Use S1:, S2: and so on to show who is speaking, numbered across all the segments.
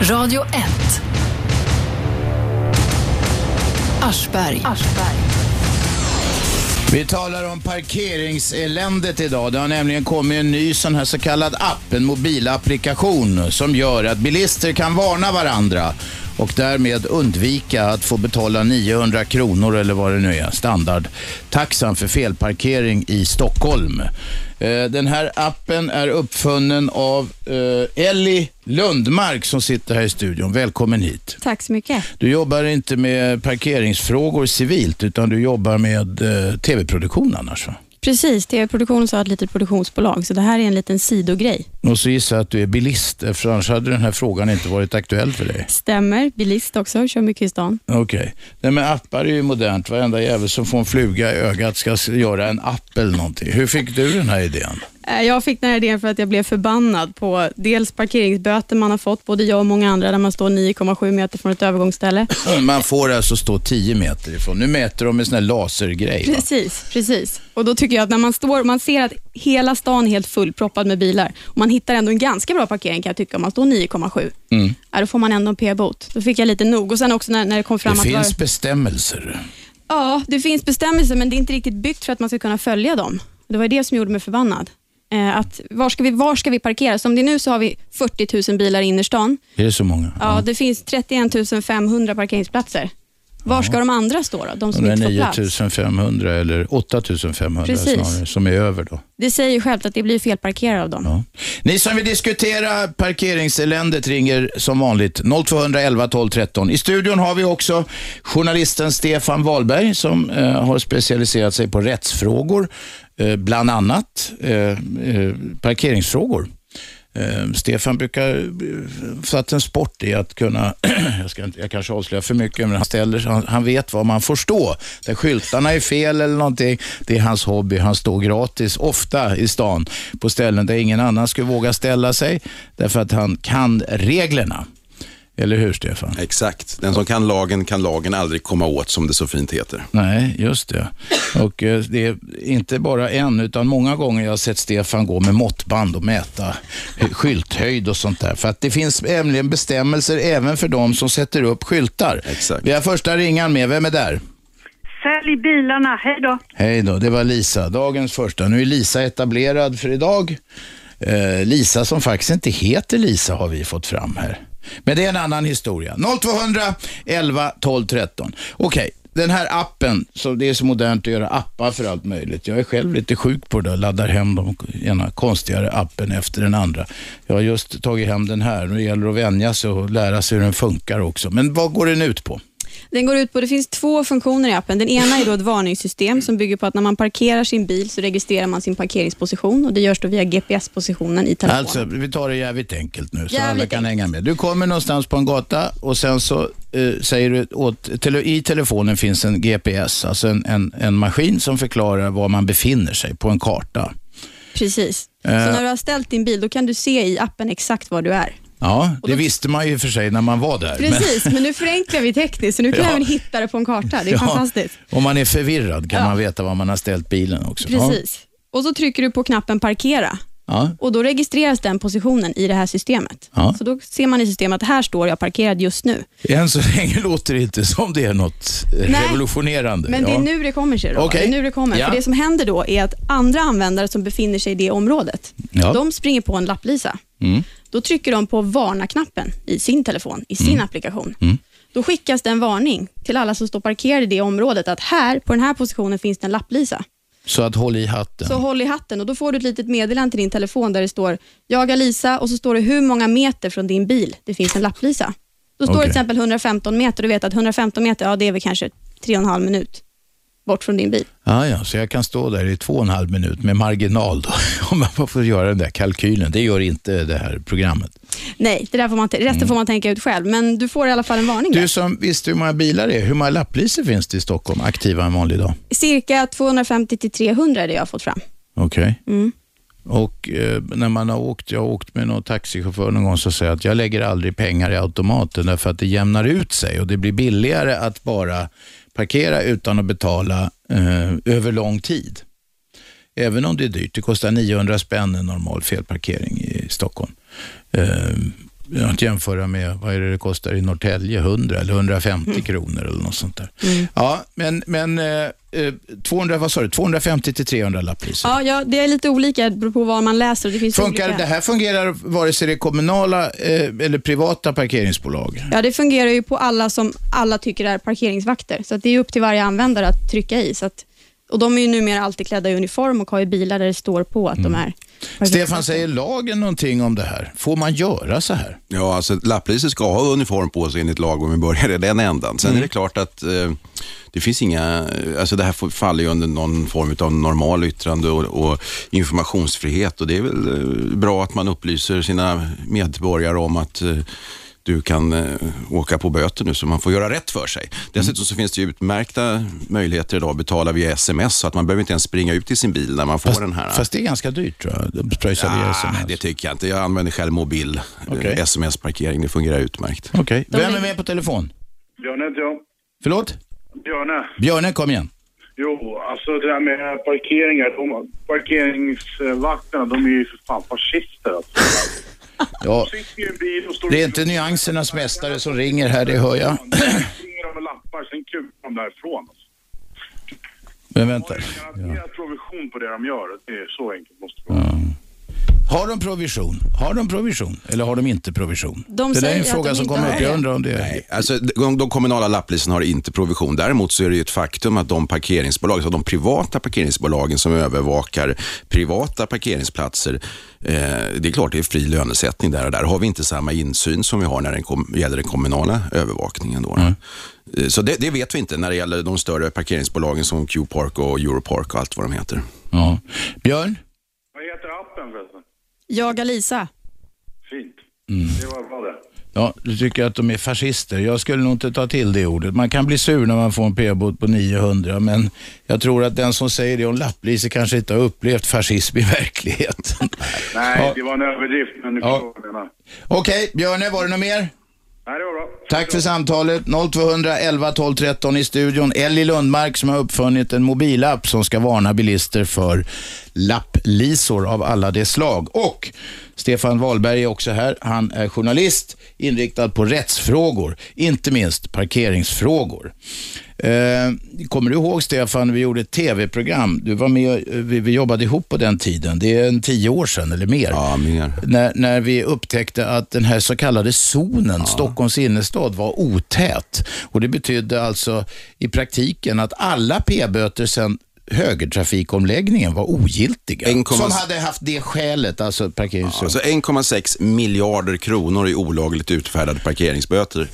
S1: Radio 1. Aschberg.
S2: Vi talar om parkeringseländet idag. Det har nämligen kommit en ny sån här så kallad app, en mobilapplikation som gör att bilister kan varna varandra och därmed undvika att få betala 900 kronor eller vad det nu är, standardtaxan för felparkering i Stockholm. Eh, Den här appen är uppfunnen av eh, Ellie Lundmark som sitter här i studion. Välkommen hit.
S3: Tack så mycket.
S2: Du jobbar inte med parkeringsfrågor civilt utan du jobbar med eh, tv-produktion annars va?
S3: Precis, TV-produktion har ett litet produktionsbolag, så det här är en liten sidogrej.
S2: Och så gissar jag att du är bilist, för annars hade den här frågan inte varit aktuell för dig.
S3: Stämmer, bilist också, kör mycket i stan.
S2: Okej. Nej men appar är ju modernt. Varenda jävel som får en fluga i ögat ska göra en app eller någonting. Hur fick du den här idén?
S3: Eh, Jag fick den här idén för att jag blev förbannad på dels parkeringsböter man har fått, både jag och många andra, där man står 9,7 meter från ett övergångsställe.
S2: Man får alltså stå 10 meter ifrån. Nu mäter de med sån här lasergrej. Va?
S3: Precis, precis. Och då tycker jag att när man står, man ser att hela stan är helt fullproppad med bilar och man hittar ändå en ganska bra parkering kan jag tycka, om man står 9,7.
S2: Mm.
S3: Ja, då får man ändå en p-bot. Då fick jag lite nog. Och sen också när, när det kom fram
S2: Det
S3: att... var-
S2: finns bestämmelser.
S3: Ja, det finns bestämmelser, men det är inte riktigt byggt för att man ska kunna följa dem. Det var det som gjorde mig förbannad. Eh, att var, ska vi, var ska vi parkera? Som det är nu så har vi 40 000 bilar i innerstan.
S2: Är det så många?
S3: Ja, Det finns 31 500 parkeringsplatser. Var ska de andra stå då? De som inte får plats?
S2: 9500 eller 8500
S3: Precis.
S2: snarare som är över då.
S3: Det säger ju självt att det blir felparkerare av dem.
S2: Ja. Ni som vill diskutera parkeringseländet ringer som vanligt 0211 12 13. I studion har vi också journalisten Stefan Wahlberg som eh, har specialiserat sig på rättsfrågor, Eh, bland annat eh, eh, parkeringsfrågor. Stefan brukar satt en sport i att kunna, jag, ska inte, jag kanske avslöjar för mycket, men han, ställer, han, han vet var man får stå. Där skyltarna är fel eller någonting, det är hans hobby. Han står gratis, ofta i stan, på ställen där ingen annan skulle våga ställa sig, därför att han kan reglerna. Eller hur, Stefan?
S4: Exakt. Den som kan lagen kan lagen aldrig komma åt, som det så fint heter.
S2: Nej, just det. Och eh, det är inte bara en, utan många gånger jag har sett Stefan gå med måttband och mäta skylthöjd och sånt där. För att det finns nämligen bestämmelser även för de som sätter upp skyltar.
S4: Exakt.
S2: Vi har första ringan med. Vem är där?
S5: Sälj bilarna, hej då.
S2: Hej då, det var Lisa. Dagens första. Nu är Lisa etablerad för idag. Eh, Lisa som faktiskt inte heter Lisa har vi fått fram här. Men det är en annan historia. 0200 11 12 13. Okej, den här appen, så det är så modernt att göra appar för allt möjligt. Jag är själv lite sjuk på det och laddar hem de ena konstigare appen efter den andra. Jag har just tagit hem den här. Nu gäller det att vänja sig och lära sig hur den funkar också. Men vad går den ut på?
S3: Den går ut på, det finns två funktioner i appen. Den ena är då ett varningssystem som bygger på att när man parkerar sin bil så registrerar man sin parkeringsposition och det görs då via GPS-positionen i telefonen.
S2: Alltså, vi tar det jävligt enkelt nu så
S3: Jävligt
S2: alla kan
S3: enkelt.
S2: hänga med. Du kommer någonstans på en gata och sen så eh, säger du åt, tele, i telefonen finns en GPS, alltså en, en, en maskin som förklarar var man befinner sig på en karta.
S3: Precis.
S2: Eh.
S3: Så när du har ställt din bil, då kan du se i appen exakt var du är.
S2: Ja, det
S3: då-
S2: visste man ju för sig när man var där.
S3: Precis, men, nu förenklar vi tekniskt, så nu kan
S2: Ja.
S3: även hitta det på en karta. Det är
S2: Ja,
S3: fantastiskt.
S2: Om man är förvirrad kan
S3: Ja.
S2: man veta var man har ställt bilen också.
S3: Precis. Och så trycker du på knappen parkera
S2: Ja.
S3: och då registreras den positionen i det här systemet.
S2: Ja.
S3: Så då ser man i systemet att här står jag parkerad just nu.
S2: Än så länge låter det inte som det är något
S3: Nej,
S2: revolutionerande.
S3: Men det är nu det kommer sig. Då.
S2: Okej.
S3: Det är nu det kommer.
S2: Ja.
S3: För det som händer då är att andra användare som befinner sig i det området, de springer på en lapplisa.
S2: Mm.
S3: Då trycker de på varna-knappen i sin telefon, i sin applikation.
S2: Mm.
S3: Då skickas det en varning till alla som står parkerade i det området att här, på den här positionen finns det en lapplisa.
S2: Så att håll i hatten.
S3: Så håll i hatten och då får du ett litet meddelande till din telefon där det står “Jag är Lisa” och så står det hur många meter från din bil det finns en lapplisa. Då står det
S2: Okej.
S3: till exempel 115 meter och du vet att 115 meter, ja det är väl kanske tre och en halv minut bort från din bil.
S2: Ja, ja, så jag kan stå där i två och en halv minut med marginal då, om man får göra den där kalkylen. Det gör inte det här programmet.
S3: Nej, det där får man, resten får man tänka ut själv, men du får i alla fall en varning där.
S2: Du som visste hur många bilar det är, hur många lapplisor finns det i Stockholm aktiva en vanlig dag?
S3: Cirka 250 till 300 är det jag har fått fram.
S2: Okej.
S3: Mm.
S2: Och eh, när man har åkt, jag har åkt med någon taxichaufför någon gång så säger jag att jag lägger aldrig pengar i automaten därför att det jämnar ut sig och det blir billigare att bara parkera utan att betala eh, över lång tid. Även om det är dyrt. Det kostar 900 spänn en normal felparkering i Stockholm. Eh, att jämföra med vad är det, det kostar i Norrtälje, 100 eller 150
S3: Mm.
S2: kronor eller något sånt där. Ja, men, men eh, eh, 200, vad sa du, 250 till 300 lapplisor.
S3: Ja, ja, det är lite olika, det beror på vad man läser. Det finns
S2: Funkar,
S3: olika...
S2: det här fungerar vare sig det är kommunala eh, eller privata parkeringsbolag?
S3: Ja, det fungerar ju på alla som alla tycker är parkeringsvakter. Så det är upp till varje användare att trycka i. Så att, och De är ju numera alltid klädda i uniform och har ju bilar där det står på att de är
S2: Stefan, säger lagen någonting om det här? Får man göra så här?
S4: Ja, alltså lappliser ska ha uniform på sig enligt lag om vi börjar i den ändan. Sen är det klart att eh, det finns inga, alltså det här faller ju under någon form av normal yttrande och, och informationsfrihet och det är väl eh, bra att man upplyser sina medborgare om att eh, du kan eh, åka på böter nu så man får göra rätt för sig. Dessutom så finns det ju utmärkta möjligheter idag att betala via sms så att man behöver inte ens springa ut till sin bil när man får den här.
S2: Fast det är ganska dyrt tror jag. De pröjsar via
S4: Ah,
S2: SMS.
S4: det tycker jag inte. Jag använder själv mobil eh,
S2: Okej.
S4: sms-parkering. Det fungerar utmärkt.
S2: Okej,
S3: De
S2: vem är med på telefon?
S5: Björne heter jag.
S2: Förlåt?
S5: Björne.
S2: Björne, kom igen.
S5: Jo, alltså det där med parkeringar. De, parkeringsvakterna, de är ju för fan fascister alltså.
S2: Ja, det är inte nyansernas mästare som ringer här, det hör jag.
S5: ringer de med lappar, sen kutar de därifrån.
S2: Men vänta.
S5: De har provision på det de gör. Det är så enkelt måste det vara.
S2: Har de provision? Har de provision? Eller har de inte provision?
S3: De
S2: det där är en fråga som kommer upp. Jag undrar om det är...
S4: Nej, alltså de, de kommunala lapplisen har inte provision. Däremot så är det ju ett faktum att de parkeringsbolag, alltså de privata parkeringsbolagen som övervakar privata parkeringsplatser, eh, det är klart det är fri lönesättning där och där har vi inte samma insyn som vi har när det kom, gäller den kommunala övervakningen. Då.
S2: Mm.
S4: Eh, Så det, det vet vi inte när det gäller de större parkeringsbolagen som Q-Park och Europark och allt vad de heter.
S2: Ja. Björn?
S5: Vad heter appen förresten?
S3: Jaga Lisa.
S5: Fint.
S2: Mm.
S5: Det var bra det.
S2: Ja, du tycker att de är fascister. Jag skulle nog inte ta till det ordet. Man kan bli sur när man får en p-bot på 900, men jag tror att den som säger det om lappliser kanske inte har upplevt fascism i verkligheten.
S5: Nej,
S2: Ja.
S5: det var en överdrift, men ni
S2: Ja.
S5: förstår vad jag menar.
S2: Okej, Björne, var det något mer?
S5: Nej, det var bra.
S2: Tack för samtalet. 0200 12 13 i studion. Ellie Lundmark som har uppfunnit en mobilapp som ska varna bilister för lapplisor av alla de slag. Och Stefan Wahlberg är också här. Han är journalist inriktad på rättsfrågor, inte minst parkeringsfrågor. Eh, kommer du ihåg Stefan, vi gjorde ett tv-program. Du var med, eh, vi, jobbade ihop på den tiden. Det är en tio år sedan eller mer
S4: Ja, mer.
S2: när, när vi upptäckte att den här så kallade zonen, Stockholms innerstad, var otät. Och Det betydde alltså i praktiken att alla p-böter sedan högertrafikomläggningen var ogiltiga.
S4: 1,6
S2: Som hade haft det skälet, alltså parkeringszon.
S4: Alltså 1,6 miljarder kronor i olagligt utfärdade parkeringsböter.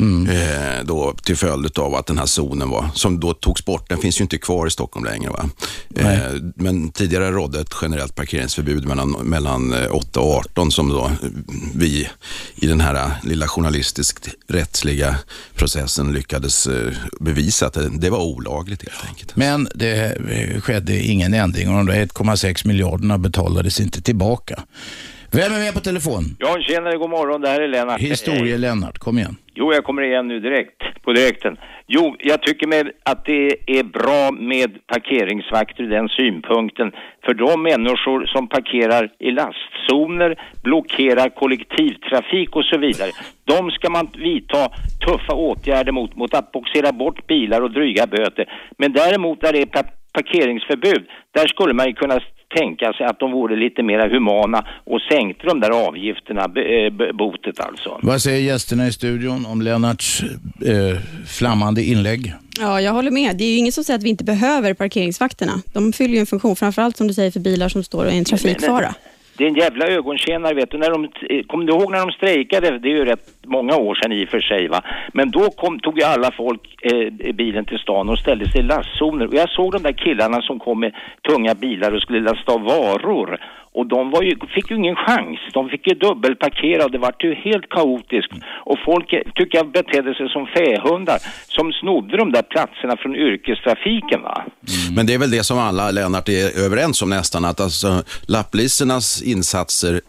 S4: Eh, då, till följd av att den här zonen var, som då togs bort, den finns ju inte kvar i Stockholm längre. Va? Eh, men tidigare rådde ett generellt parkeringsförbud mellan, mellan eh, 8 och 18 som då eh, vi i den här eh, lilla journalistiskt rättsliga processen lyckades eh, bevisa att det, var olagligt helt enkelt.
S2: Men det eh, skedde ingen ändring och de där 1,6 miljarderna betalades inte tillbaka. Vem är med på telefon?
S6: Ja, tjenare, god morgon. Det här är Lennart.
S2: Historie-Lennart, kom igen.
S6: Jo, jag kommer igen nu direkt, på direkten. Jo, jag tycker med att det är bra med parkeringsvakter ur den synpunkten. För de människor som parkerar i lastzoner, blockerar kollektivtrafik och så vidare. De ska man vidta tuffa åtgärder mot, mot att boxera bort bilar och dryga böter. Men däremot där det är pa- parkeringsförbud, där skulle man ju kunna tänka sig att de vore lite mer humana och sänkte de där avgifterna, eh, botet alltså.
S2: Vad säger gästerna i studion om Lennarts eh, flammande inlägg?
S3: Ja, jag håller med. Det är ju ingen som säger att vi inte behöver parkeringsvakterna. De fyller ju en funktion, framförallt som du säger för bilar som står och är en trafikfara.
S6: Det är en jävla ögontjänare, vet du. När de, eh, kommer du ihåg när de strejkade? Det är ju rätt många år sedan i och för sig, va. Men då kom, tog ju alla folk eh, bilen till stan och ställde sig i lastzoner. Och jag såg de där killarna som kom med tunga bilar och skulle lasta av varor. Och de var ju, fick ju ingen chans. De fick ju dubbelparkera det var ju helt kaotiskt. Och folk, tycker jag, betedde sig som fähundar som snodde de där platserna från yrkestrafiken, va.
S4: Men det är väl det som alla, Lennart, är överens om nästan, att alltså, lapplisernas insatser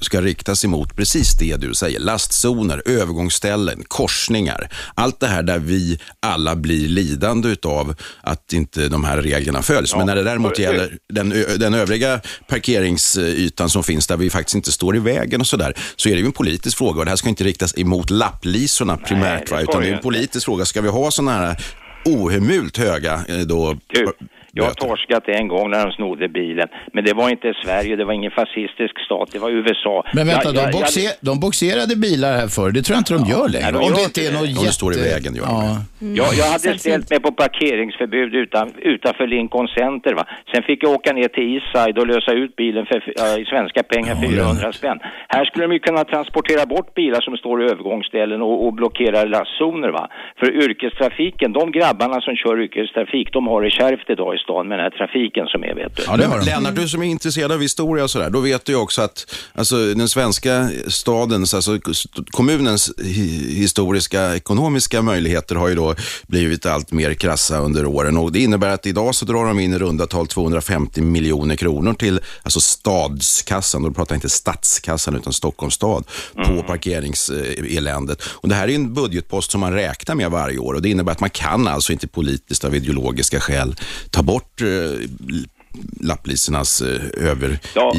S4: ska riktas emot precis det du säger. Lastzoner, övergångsställen, korsningar. Allt det här där vi alla blir lidande utav att inte de här reglerna följs. Men när det däremot gäller den, den övriga parkeringsytan som finns där vi faktiskt inte står i vägen och sådär, så är det ju en politisk fråga och det här ska inte riktas emot lapplisorna primärt,
S6: det
S4: va? utan
S6: det
S4: är en politisk fråga. Ska vi ha sådana här ohemult höga eh, då,
S6: Du, jag har torskat en gång när de snodde bilen. Men det var inte Sverige, det var ingen fascistisk stat, det var USA.
S2: Men vänta,
S6: Jag-
S2: de,
S6: jag- jag-
S2: boxer, de boxerade bilar här förr. Det tror jag inte de gör längre.
S6: de
S2: Om
S6: gör
S2: det
S6: inte
S2: är
S6: det.
S2: något jätte...
S4: står i vägen, gör
S2: ja.
S6: Jag, jag hade ställt mig på parkeringsförbud utan, utanför Lincoln Center. Va? Sen fick jag åka ner till Eastside och lösa ut bilen för äh, i svenska pengar, 400 spänn. Här skulle de ju kunna transportera bort bilar som står i övergångsställen och, och blockerar lastzoner. Va? För yrkestrafiken, de grabbarna som kör yrkestrafik, de har det kärvt idag i stan med den här trafiken som är, vet du.
S2: Ja, det har de.
S4: Lennart, du som är intresserad av historia och sådär, då vet du ju också att alltså, den svenska stadens, alltså kommunens hi- historiska ekonomiska möjligheter har ju då blivit allt mer krassa under åren och det innebär att idag så drar de in i runda tal 250 miljoner kronor till alltså stadskassan, då pratar jag inte statskassan utan Stockholms stad, på parkeringseländet. Och det här är en budgetpost som man räknar med varje år och det innebär att man kan alltså inte politiskt av ideologiska skäl ta bort eh, lapplisornas eh,
S6: Ja.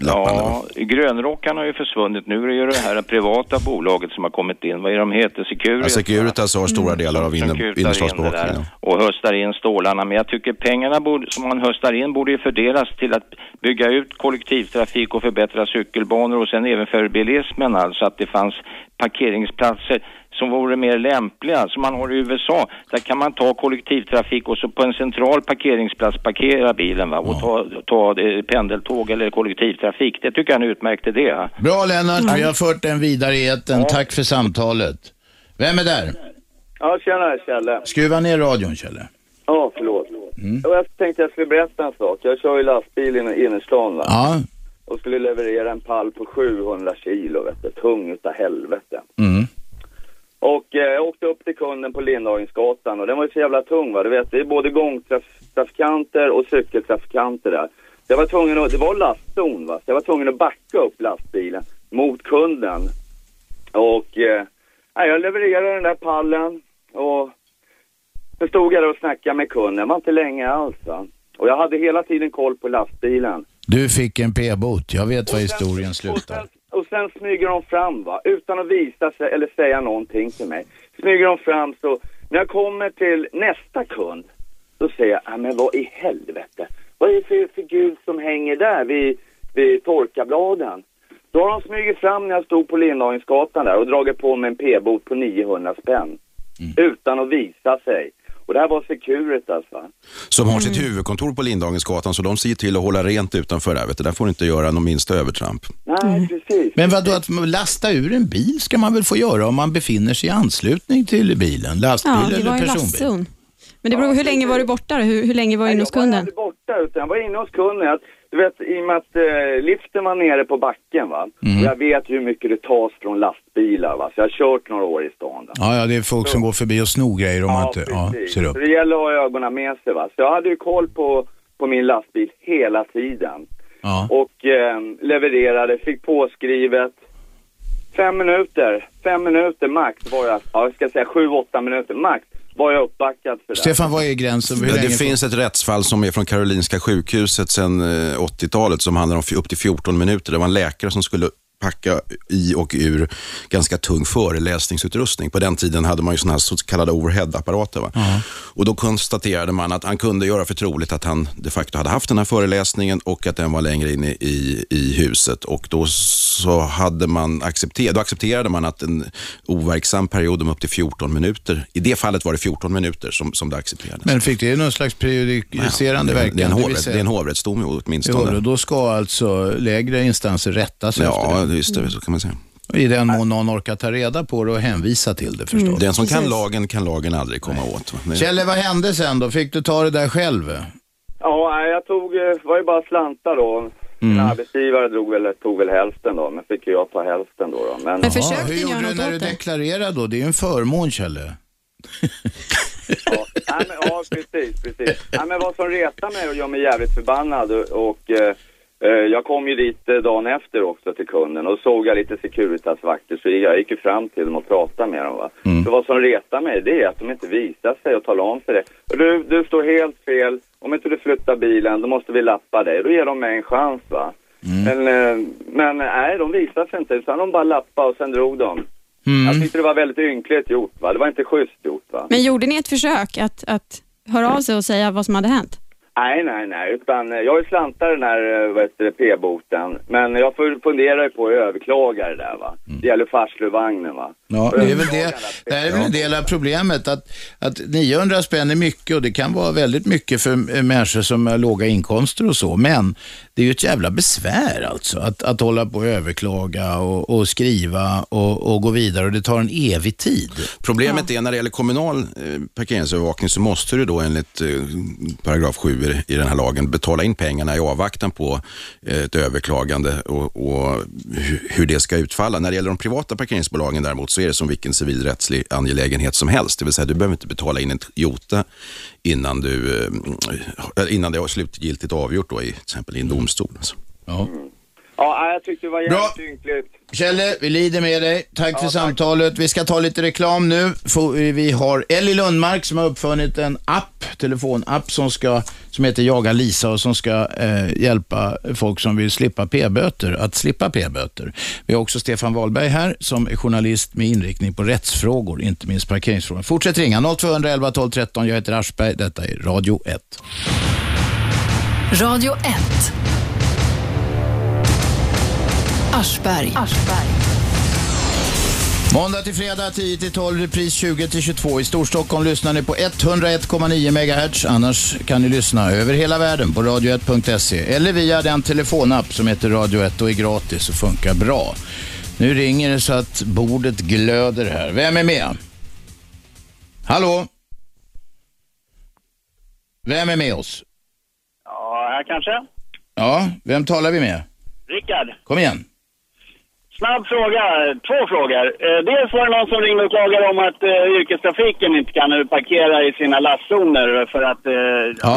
S4: Lappande.
S6: Ja, grönrockarna har ju försvunnit. Nu är det ju det här privata bolaget som har kommit in. Vad är de heter? Securitas?
S4: Ja, Securitas har stora delar av
S6: som
S4: inne,
S6: kutar in det
S4: innerstadsbevakningen.
S6: där och höstar in stålarna. Men jag tycker pengarna borde, som man höstar in borde ju fördelas till att bygga ut kollektivtrafik och förbättra cykelbanor och sen även för bilismen alltså att det fanns parkeringsplatser som vore mer lämpliga, som man har i USA. Där kan man ta kollektivtrafik och så på en central parkeringsplats parkera bilen va? och ta, ta eh, pendeltåg eller kollektivtrafik. Det tycker jag är en utmärkt idé.
S2: Bra Lennart, vi har fört den vidare i etern. Tack för samtalet. Vem är där?
S7: Ja, tjena Kjelle.
S2: Skruva ner radion Kjelle.
S7: Ja, förlåt. Och jag tänkte jag skulle berätta en sak. Jag kör ju lastbil i innerstan va?
S2: Ja.
S7: och skulle leverera en pall på 700 kilo, vet du. Tung utav helvete.
S2: Mm.
S7: Och eh, jag åkte upp till kunden på Lindhagensgatan och den var ju så jävla tung va. Du vet, det är både gångtrafikanter och cykeltrafikanter där. Jag var tvungen att, det var lastzon va. Jag var tvungen att backa upp lastbilen mot kunden. Och eh, jag levererade den där pallen och så stod jag där och snackade med kunden. Det var inte länge alls va. Och jag hade hela tiden koll på lastbilen.
S2: Du fick en p-bot. Jag vet vad historien
S7: Och
S2: slutar.
S7: sen, och sen smyger de fram va, utan att visa sig eller säga någonting till mig. Smyger de fram så, när jag kommer till nästa kund, då säger jag, "Ah, men vad i helvete, vad är det för figur som hänger där vid, vid torkabladen? Då har de smugit fram när jag stod på Lindhagensgatan där och dragit på mig en p-bot på 900 spänn. Utan att visa sig. Och det här var Securitas va.
S4: Som har
S2: Mm.
S4: sitt huvudkontor på Lindhagensgatan, så de ser till att hålla rent utanför där. Vet du. Där får du inte göra någon minsta övertramp.
S7: Nej, precis.
S2: Men vad då att lasta ur en bil ska man väl få göra om man befinner sig i anslutning till bilen? Lastbil
S3: Ja, det
S2: eller
S3: var ju
S2: personbil?
S3: Men det beror på hur länge var du borta då? Hur, hur länge var du inne hos
S7: Jag var
S3: kunden?
S7: aldrig borta utan jag var inne hos kunden. Du vet, i och med att eh, liften var nere på backen va. Och jag vet hur mycket det tas från lastbilar va. Så jag har kört några år i stan.
S2: Ja, ja, det är folk som går förbi och snor grejer om man inte ja, ser upp.
S7: Så det gäller att ha ögonen med sig va. Så jag hade ju koll på, på min lastbil hela tiden.
S2: Ja.
S7: Och eh, levererade, fick påskrivet. Fem minuter, fem minuter max var jag, ja jag ska säga sju, åtta minuter max var jag uppbackad för det.
S2: Stefan, vad är gränsen? Hur länge
S4: det finns ett rättsfall som är från Karolinska sjukhuset sedan eh, 80-talet som handlar om upp till 14 minuter. Det var en läkare som skulle packa i och ur ganska tung föreläsningsutrustning. På den tiden hade man ju sådana här så kallade overhead-apparater. Va? Och då konstaterade man att han kunde göra för troligt att han de facto hade haft den här föreläsningen och att den var längre in i, i, i huset. Och då så hade man accepterat, då accepterade man att en overksam period om upp till 14 minuter, i det fallet var det 14 minuter som, som det accepterades.
S2: Men fick det någon slags prejudicerande verkan?
S4: det, är en
S2: vill
S4: hovrätt,
S2: säga-
S4: det är en hovrättsdom
S2: Jo,
S4: åtminstone.
S2: då ska alltså lägre instanser rätta sig
S4: Ja,
S2: efter det.
S4: Just det, så kan man säga.
S2: I den mån någon orkar ta reda på det och hänvisa till det förstås.
S4: Den som kan
S3: Precis.
S4: lagen kan lagen aldrig komma åt. va? Det-
S2: Kjelle, vad hände sen då? Fick du ta det där själv?
S7: Ja, nej, jag tog, eh, var ju bara slantar då. Min arbetsgivare drog väl, tog väl hälften då, men fick ju jag ta hälften då. då. Men,
S3: Men försökte
S2: hur gjorde du när du
S3: åt det?
S2: deklarerade då? Det är ju en förmån, Kjelle.
S7: ja, nej, men, ja, precis, precis. Nej, men vad som retar mig och gör mig jävligt förbannad och, och Eh, Jag kom ju dit eh, dagen efter också till kunden och såg jag lite Securitas-vakter så jag gick ju fram till dem och pratade med dem va. Så vad som retar mig det är att de inte visar sig och talar om för det. Och du, du står helt fel, om inte du flyttar bilen då måste vi lappa dig. Då ger de mig en chans va. Men, eh, men nej, de visar sig inte utan de bara lappade och sen drog de. Jag tyckte det var väldigt ynkligt gjort va, det var inte schysst gjort va.
S3: Men gjorde ni ett försök att, att höra av sig och säga vad som hade hänt?
S7: Nej, nej, nej, utan eh, jag ju slantat den här eh, vad heter det, p-boten. Men jag funderar på att överklaga det där va. Det gäller farsluvagnen va.
S2: Ja, det är väl det. Det här är väl en del av problemet att, att 900 spänn är mycket och det kan vara väldigt mycket för eh, människor som har låga inkomster och så. Men det är ju ett jävla besvär alltså att, att hålla på och överklaga och, och skriva och, och gå vidare och det tar en evig tid.
S4: Problemet är när det gäller kommunal eh, parkeringsövervakning så måste du då enligt eh, paragraf 7 i, den här lagen betala in pengarna i avvaktan på ett överklagande och, och hu- hur det ska utfalla. När det gäller de privata parkeringsbolagen däremot så är det som vilken civilrättslig angelägenhet som helst. Det vill säga du behöver inte betala in ett jota innan, du, eh, innan det är slutgiltigt avgjort då i till exempel i en domstol. Alltså.
S2: Ja.
S7: Ja, jag tyckte det var
S2: Bra.
S7: jävligt ynkligt.
S2: Kjelle, vi lider med dig. Tack för samtalet. Vi ska ta lite reklam nu. Vi har Ellie Lundmark som har uppfunnit en app, telefonapp som, ska, som heter Jaga Lisa och som ska eh, hjälpa folk som vill slippa p-böter att slippa p-böter. Vi har också Stefan Wahlberg här som är journalist med inriktning på rättsfrågor, inte minst parkeringsfrågor. Fortsätt ringa 0211 12 13. Jag heter Aschberg. Detta är Radio 1.
S1: Radio 1. Aschberg.
S2: Måndag till fredag 10 till 12, repris 20 till 22. I Storstockholm lyssnar ni på 101,9 MHz. Annars kan ni lyssna över hela världen på radio1.se eller via den telefonapp som heter Radio 1 och är gratis och funkar bra. Nu ringer det så att bordet glöder här. Vem är med? Hallå? Vem är med oss?
S8: Ja, här kanske.
S2: Ja, vem talar vi med?
S8: Rickard.
S2: Kom igen.
S8: Snabb fråga, två frågor. Eh, dels var det någon som ringde och klagade om att eh, yrkestrafiken inte kan parkera i sina lastzoner för att eh,
S2: Ja.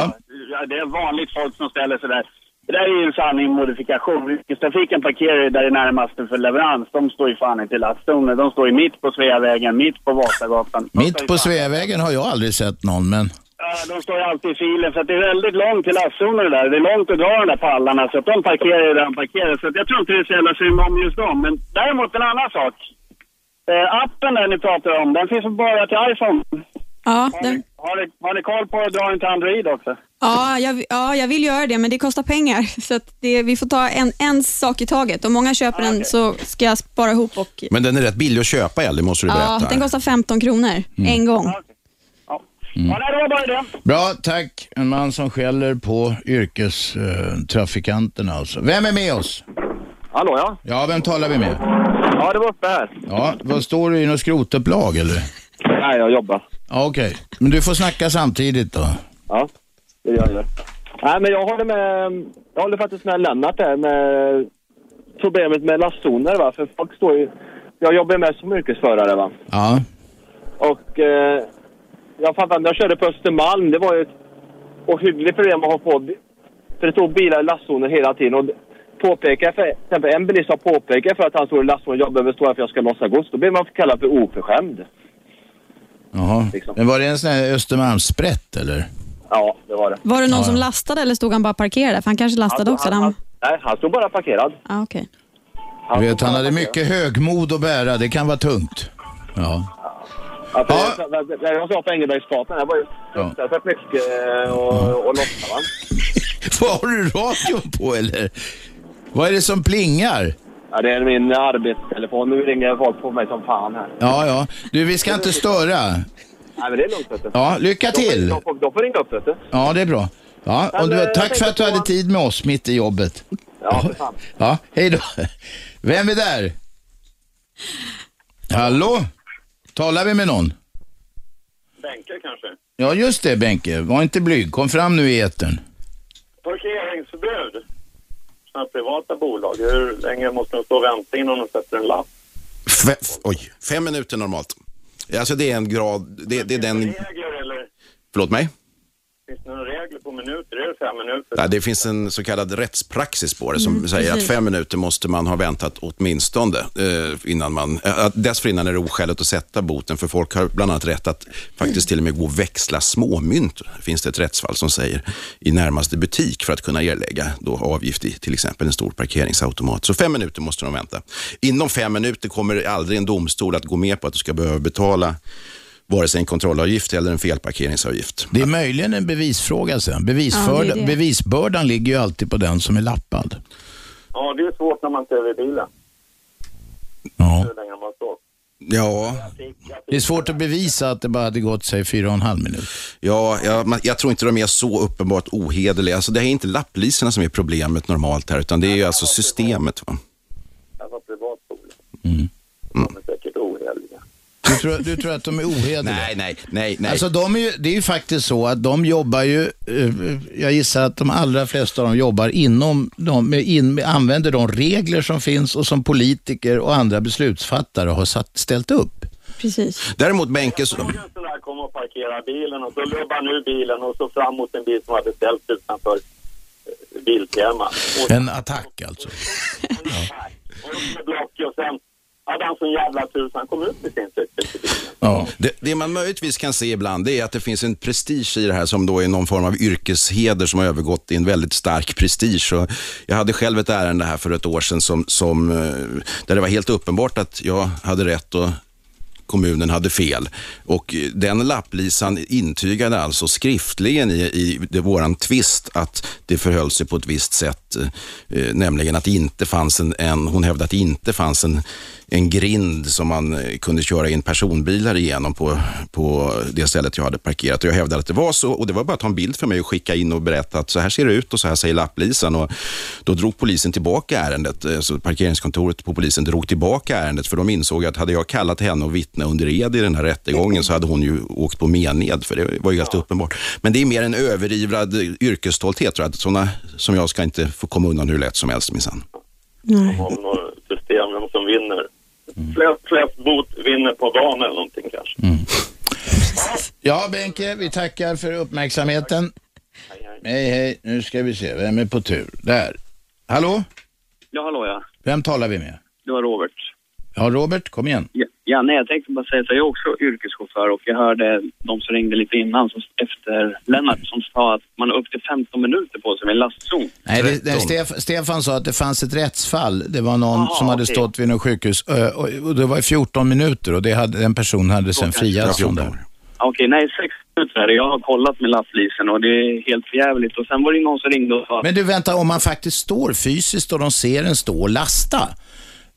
S8: ja, det är vanligt folk som ställer sig där. Det där är ju en sanning modifikation. Yrkestrafiken parkerar ju där det är närmaste för leverans. De står ju fan inte i lastzoner. De står ju mitt på Sveavägen, mitt på Vasagatan.
S2: Mitt på Sveavägen har jag aldrig sett någon, men
S8: Ja, de står ju alltid i filen för att det är väldigt långt till lastzoner där. Det är långt att dra de där pallarna så att de parkerar ju där de parkerar. Så att jag tror inte det är så jävla synd om just dem. Men däremot en annan sak. Eh, appen där ni pratar om, den finns bara till iPhone?
S3: Ja,
S8: Har
S3: den,
S8: ni, har, ni, har ni koll på att dra den till Android också?
S3: ja, jag, ja, jag vill göra det, men det kostar pengar. Så att det, vi får ta en, en sak i taget. Om många köper
S8: Ah,
S3: den
S8: okej.
S3: så ska jag spara ihop och
S4: Men den är rätt billig att köpa, Ellie, måste du
S3: Ja,
S4: berätta.
S3: den kostar 15 kronor en gång.
S8: Ja, okej. Ja. ja, nej, det var bara det.
S2: Bra, tack. En man som skäller på yrkestrafikanterna alltså. Vem är med oss?
S8: Hallå ja.
S2: Ja, vem talar vi med?
S8: Ja, det var uppe här.
S2: Ja, vad står du i något skrotupplag eller?
S8: Nej, jag jobbar.
S2: Ja, okej. Men du får snacka samtidigt då.
S8: Ja, det gör jag. Nej, men jag håller med, jag håller faktiskt med Lennart där med problemet med lastzoner va. För folk står ju, jag jobbar med som yrkesförare va.
S2: Ja,
S8: Och eh, jag fattar när jag körde på Östermalm, det var ju ett ohyggligt problem att ha på. För det stod bilar i lastzoner hela tiden. Och påpekar för, till exempel en bilist har påpekat för att han står i lastzon och jag behöver stå här för att jag ska lossa gods. Då blir man kallad för oförskämd.
S2: jaha.
S8: Liksom.
S2: Men var det en sån här Östermalmssprätt eller?
S8: Ja, det var det.
S3: Var det någon
S2: Ja,
S3: som lastade eller stod han bara parkerad? För han kanske lastade också.
S8: han,
S3: Han,
S8: han, nej, han stod bara parkerad.
S3: ah, okej.
S2: Du vet, han hade
S8: parkerad.
S2: mycket högmod att bära. Det kan vara tungt. Ja.
S8: Ja, för
S2: Ja.
S8: det- det jag sa på Engelbrektsgatan, det var ju fruktansvärt mycket eh, och, och lossa va.
S2: Vad har du radion på eller? Vad är det som plingar?
S8: Ja, det är min arbetstelefon. Nu ringer folk på mig som fan här.
S2: Ja, ja. Du, vi ska inte störa.
S8: Nej, men det är lugnt vet du.
S2: Ja, lycka till.
S8: De får, de får ringa upp vet du.
S2: Ja, det är bra. Ja, och du,
S8: eh,
S2: tack för att du hade tid med oss mitt i jobbet.
S8: Ja, för fan.
S2: Ja, hej då. Vem är där? Hallå? Talar vi med någon?
S9: Bänke kanske?
S2: Ja, just det Benke. Var inte blyg. Kom fram nu i etern.
S9: Parkeringsförbud. Sådana privata bolag. Hur länge måste de stå och vänta innan de sätter en lapp?
S4: Fe- oj, fem minuter normalt. Alltså det är en grad, det, det är den...
S9: Regler eller?
S4: Förlåt mig?
S9: Finns det några regler
S7: på minuter? Är det fem minuter?
S4: Nej, det finns en så kallad rättspraxis på det som säger
S3: precis.
S4: att fem minuter måste man ha väntat åtminstone eh, innan man... Eh, dessförinnan är det oskäligt att sätta boten för folk har bland annat rätt att faktiskt till och med gå och växla småmynt. finns det ett rättsfall som säger i närmaste butik för att kunna erlägga då avgift i till exempel en stor parkeringsautomat. Så fem minuter måste de vänta. Inom fem minuter kommer aldrig en domstol att gå med på att du ska behöva betala vare sig en kontrollavgift eller en felparkeringsavgift.
S2: Det är möjligen en bevisfråga sen.
S3: Ja,
S2: Bevisförda,
S3: det det.
S2: Bevisbördan ligger ju alltid på den som är lappad.
S7: Ja, det är svårt när man är vid bilen.
S2: Ja.
S7: Hur länge man står.
S4: Ja,
S2: Det är svårt att bevisa att det bara hade gått sig fyra och en halv minut.
S4: Ja, jag, jag tror inte de är så uppenbart ohederliga. Alltså, det är inte lapplisorna som är problemet normalt här, utan det är ju alltså systemet. Va?
S7: Privatskola.
S2: Mm.
S7: De är säkert oheliga.
S2: Du tror, du tror att de är ohederliga?
S4: Nej, nej, nej, nej.
S2: Alltså de är ju, det är ju faktiskt så att de jobbar ju, eh, jag gissar att de allra flesta av dem jobbar inom, de, med in, använder de regler som finns och som politiker och andra beslutsfattare har satt, ställt upp.
S3: Precis.
S4: Däremot Benke, så-
S7: där kom och parkera bilen och så lubbade han ur bilen och så fram mot en bil som hade ställt utanför eh, Biltema. Och
S2: En attack alltså.
S7: och upp med block och sen hade han sån jävla tur så han kom ut med sin cykel.
S2: Ja.
S4: det, det man möjligtvis kan se ibland det är att det finns en prestige i det här som då är någon form av yrkesheder som har övergått i en väldigt stark prestige. Och jag hade själv ett ärende här för ett år sedan som, som, eh, där det var helt uppenbart att jag hade rätt och kommunen hade fel. Och den lapplisan intygade alltså skriftligen i, i det, våran tvist att det förhöll sig på ett visst sätt. Eh, eh nämligen att det inte fanns en, en hon hävdade att det inte fanns en, en grind som man eh, kunde köra in personbilar igenom på, på det stället jag hade parkerat. Och jag hävdade att det var så och det var bara att ta en bild för mig och skicka in och berätta att så här ser det ut och så här säger lapplisan. Och då drog polisen tillbaka ärendet, eh, så parkeringskontoret på polisen drog tillbaka ärendet för de insåg att hade jag kallat henne och vittna under ed i den här rättegången så hade hon ju åkt på mened för det var ju helt uppenbart. Men det är mer en överivrad yrkesstolthet tror jag. att Sådana som jag ska inte få komma undan hur lätt som helst minsann.
S3: Nej.
S7: Om något system, vem som vinner. Flest, flest bot vinner på dagen eller någonting kanske.
S2: Ja, Benke, vi tackar för uppmärksamheten. Hej, hej. Nu ska vi se. Vem är på tur? Där. Hallå?
S10: Ja, hallå ja.
S2: Vem talar vi med?
S10: Det var Robert.
S2: Ja, Robert, kom igen.
S10: Ja, ja nej, jag tänkte bara säga att jag är också yrkeschaufför och jag hörde de som ringde lite innan som, efter Lennart som sa att man har upp till 15 minuter på sig med en lastzon.
S2: Nej, det,
S4: 13.
S2: Stef, Stefan sa att det fanns ett rättsfall. Det var någon
S10: Aha,
S2: som hade
S10: okej.
S2: stått vid något sjukhus och, och det var i 14 minuter och det hade, den personen hade sen friats
S4: Ja,
S2: från
S4: 14
S2: det.
S10: Okej, nej, sex minuter är det. Jag har kollat med lapplisen och det är helt förjävligt. Och sen var det någon som ringde och sa
S2: Men du, vänta, om man faktiskt står fysiskt och de ser en stå och lasta,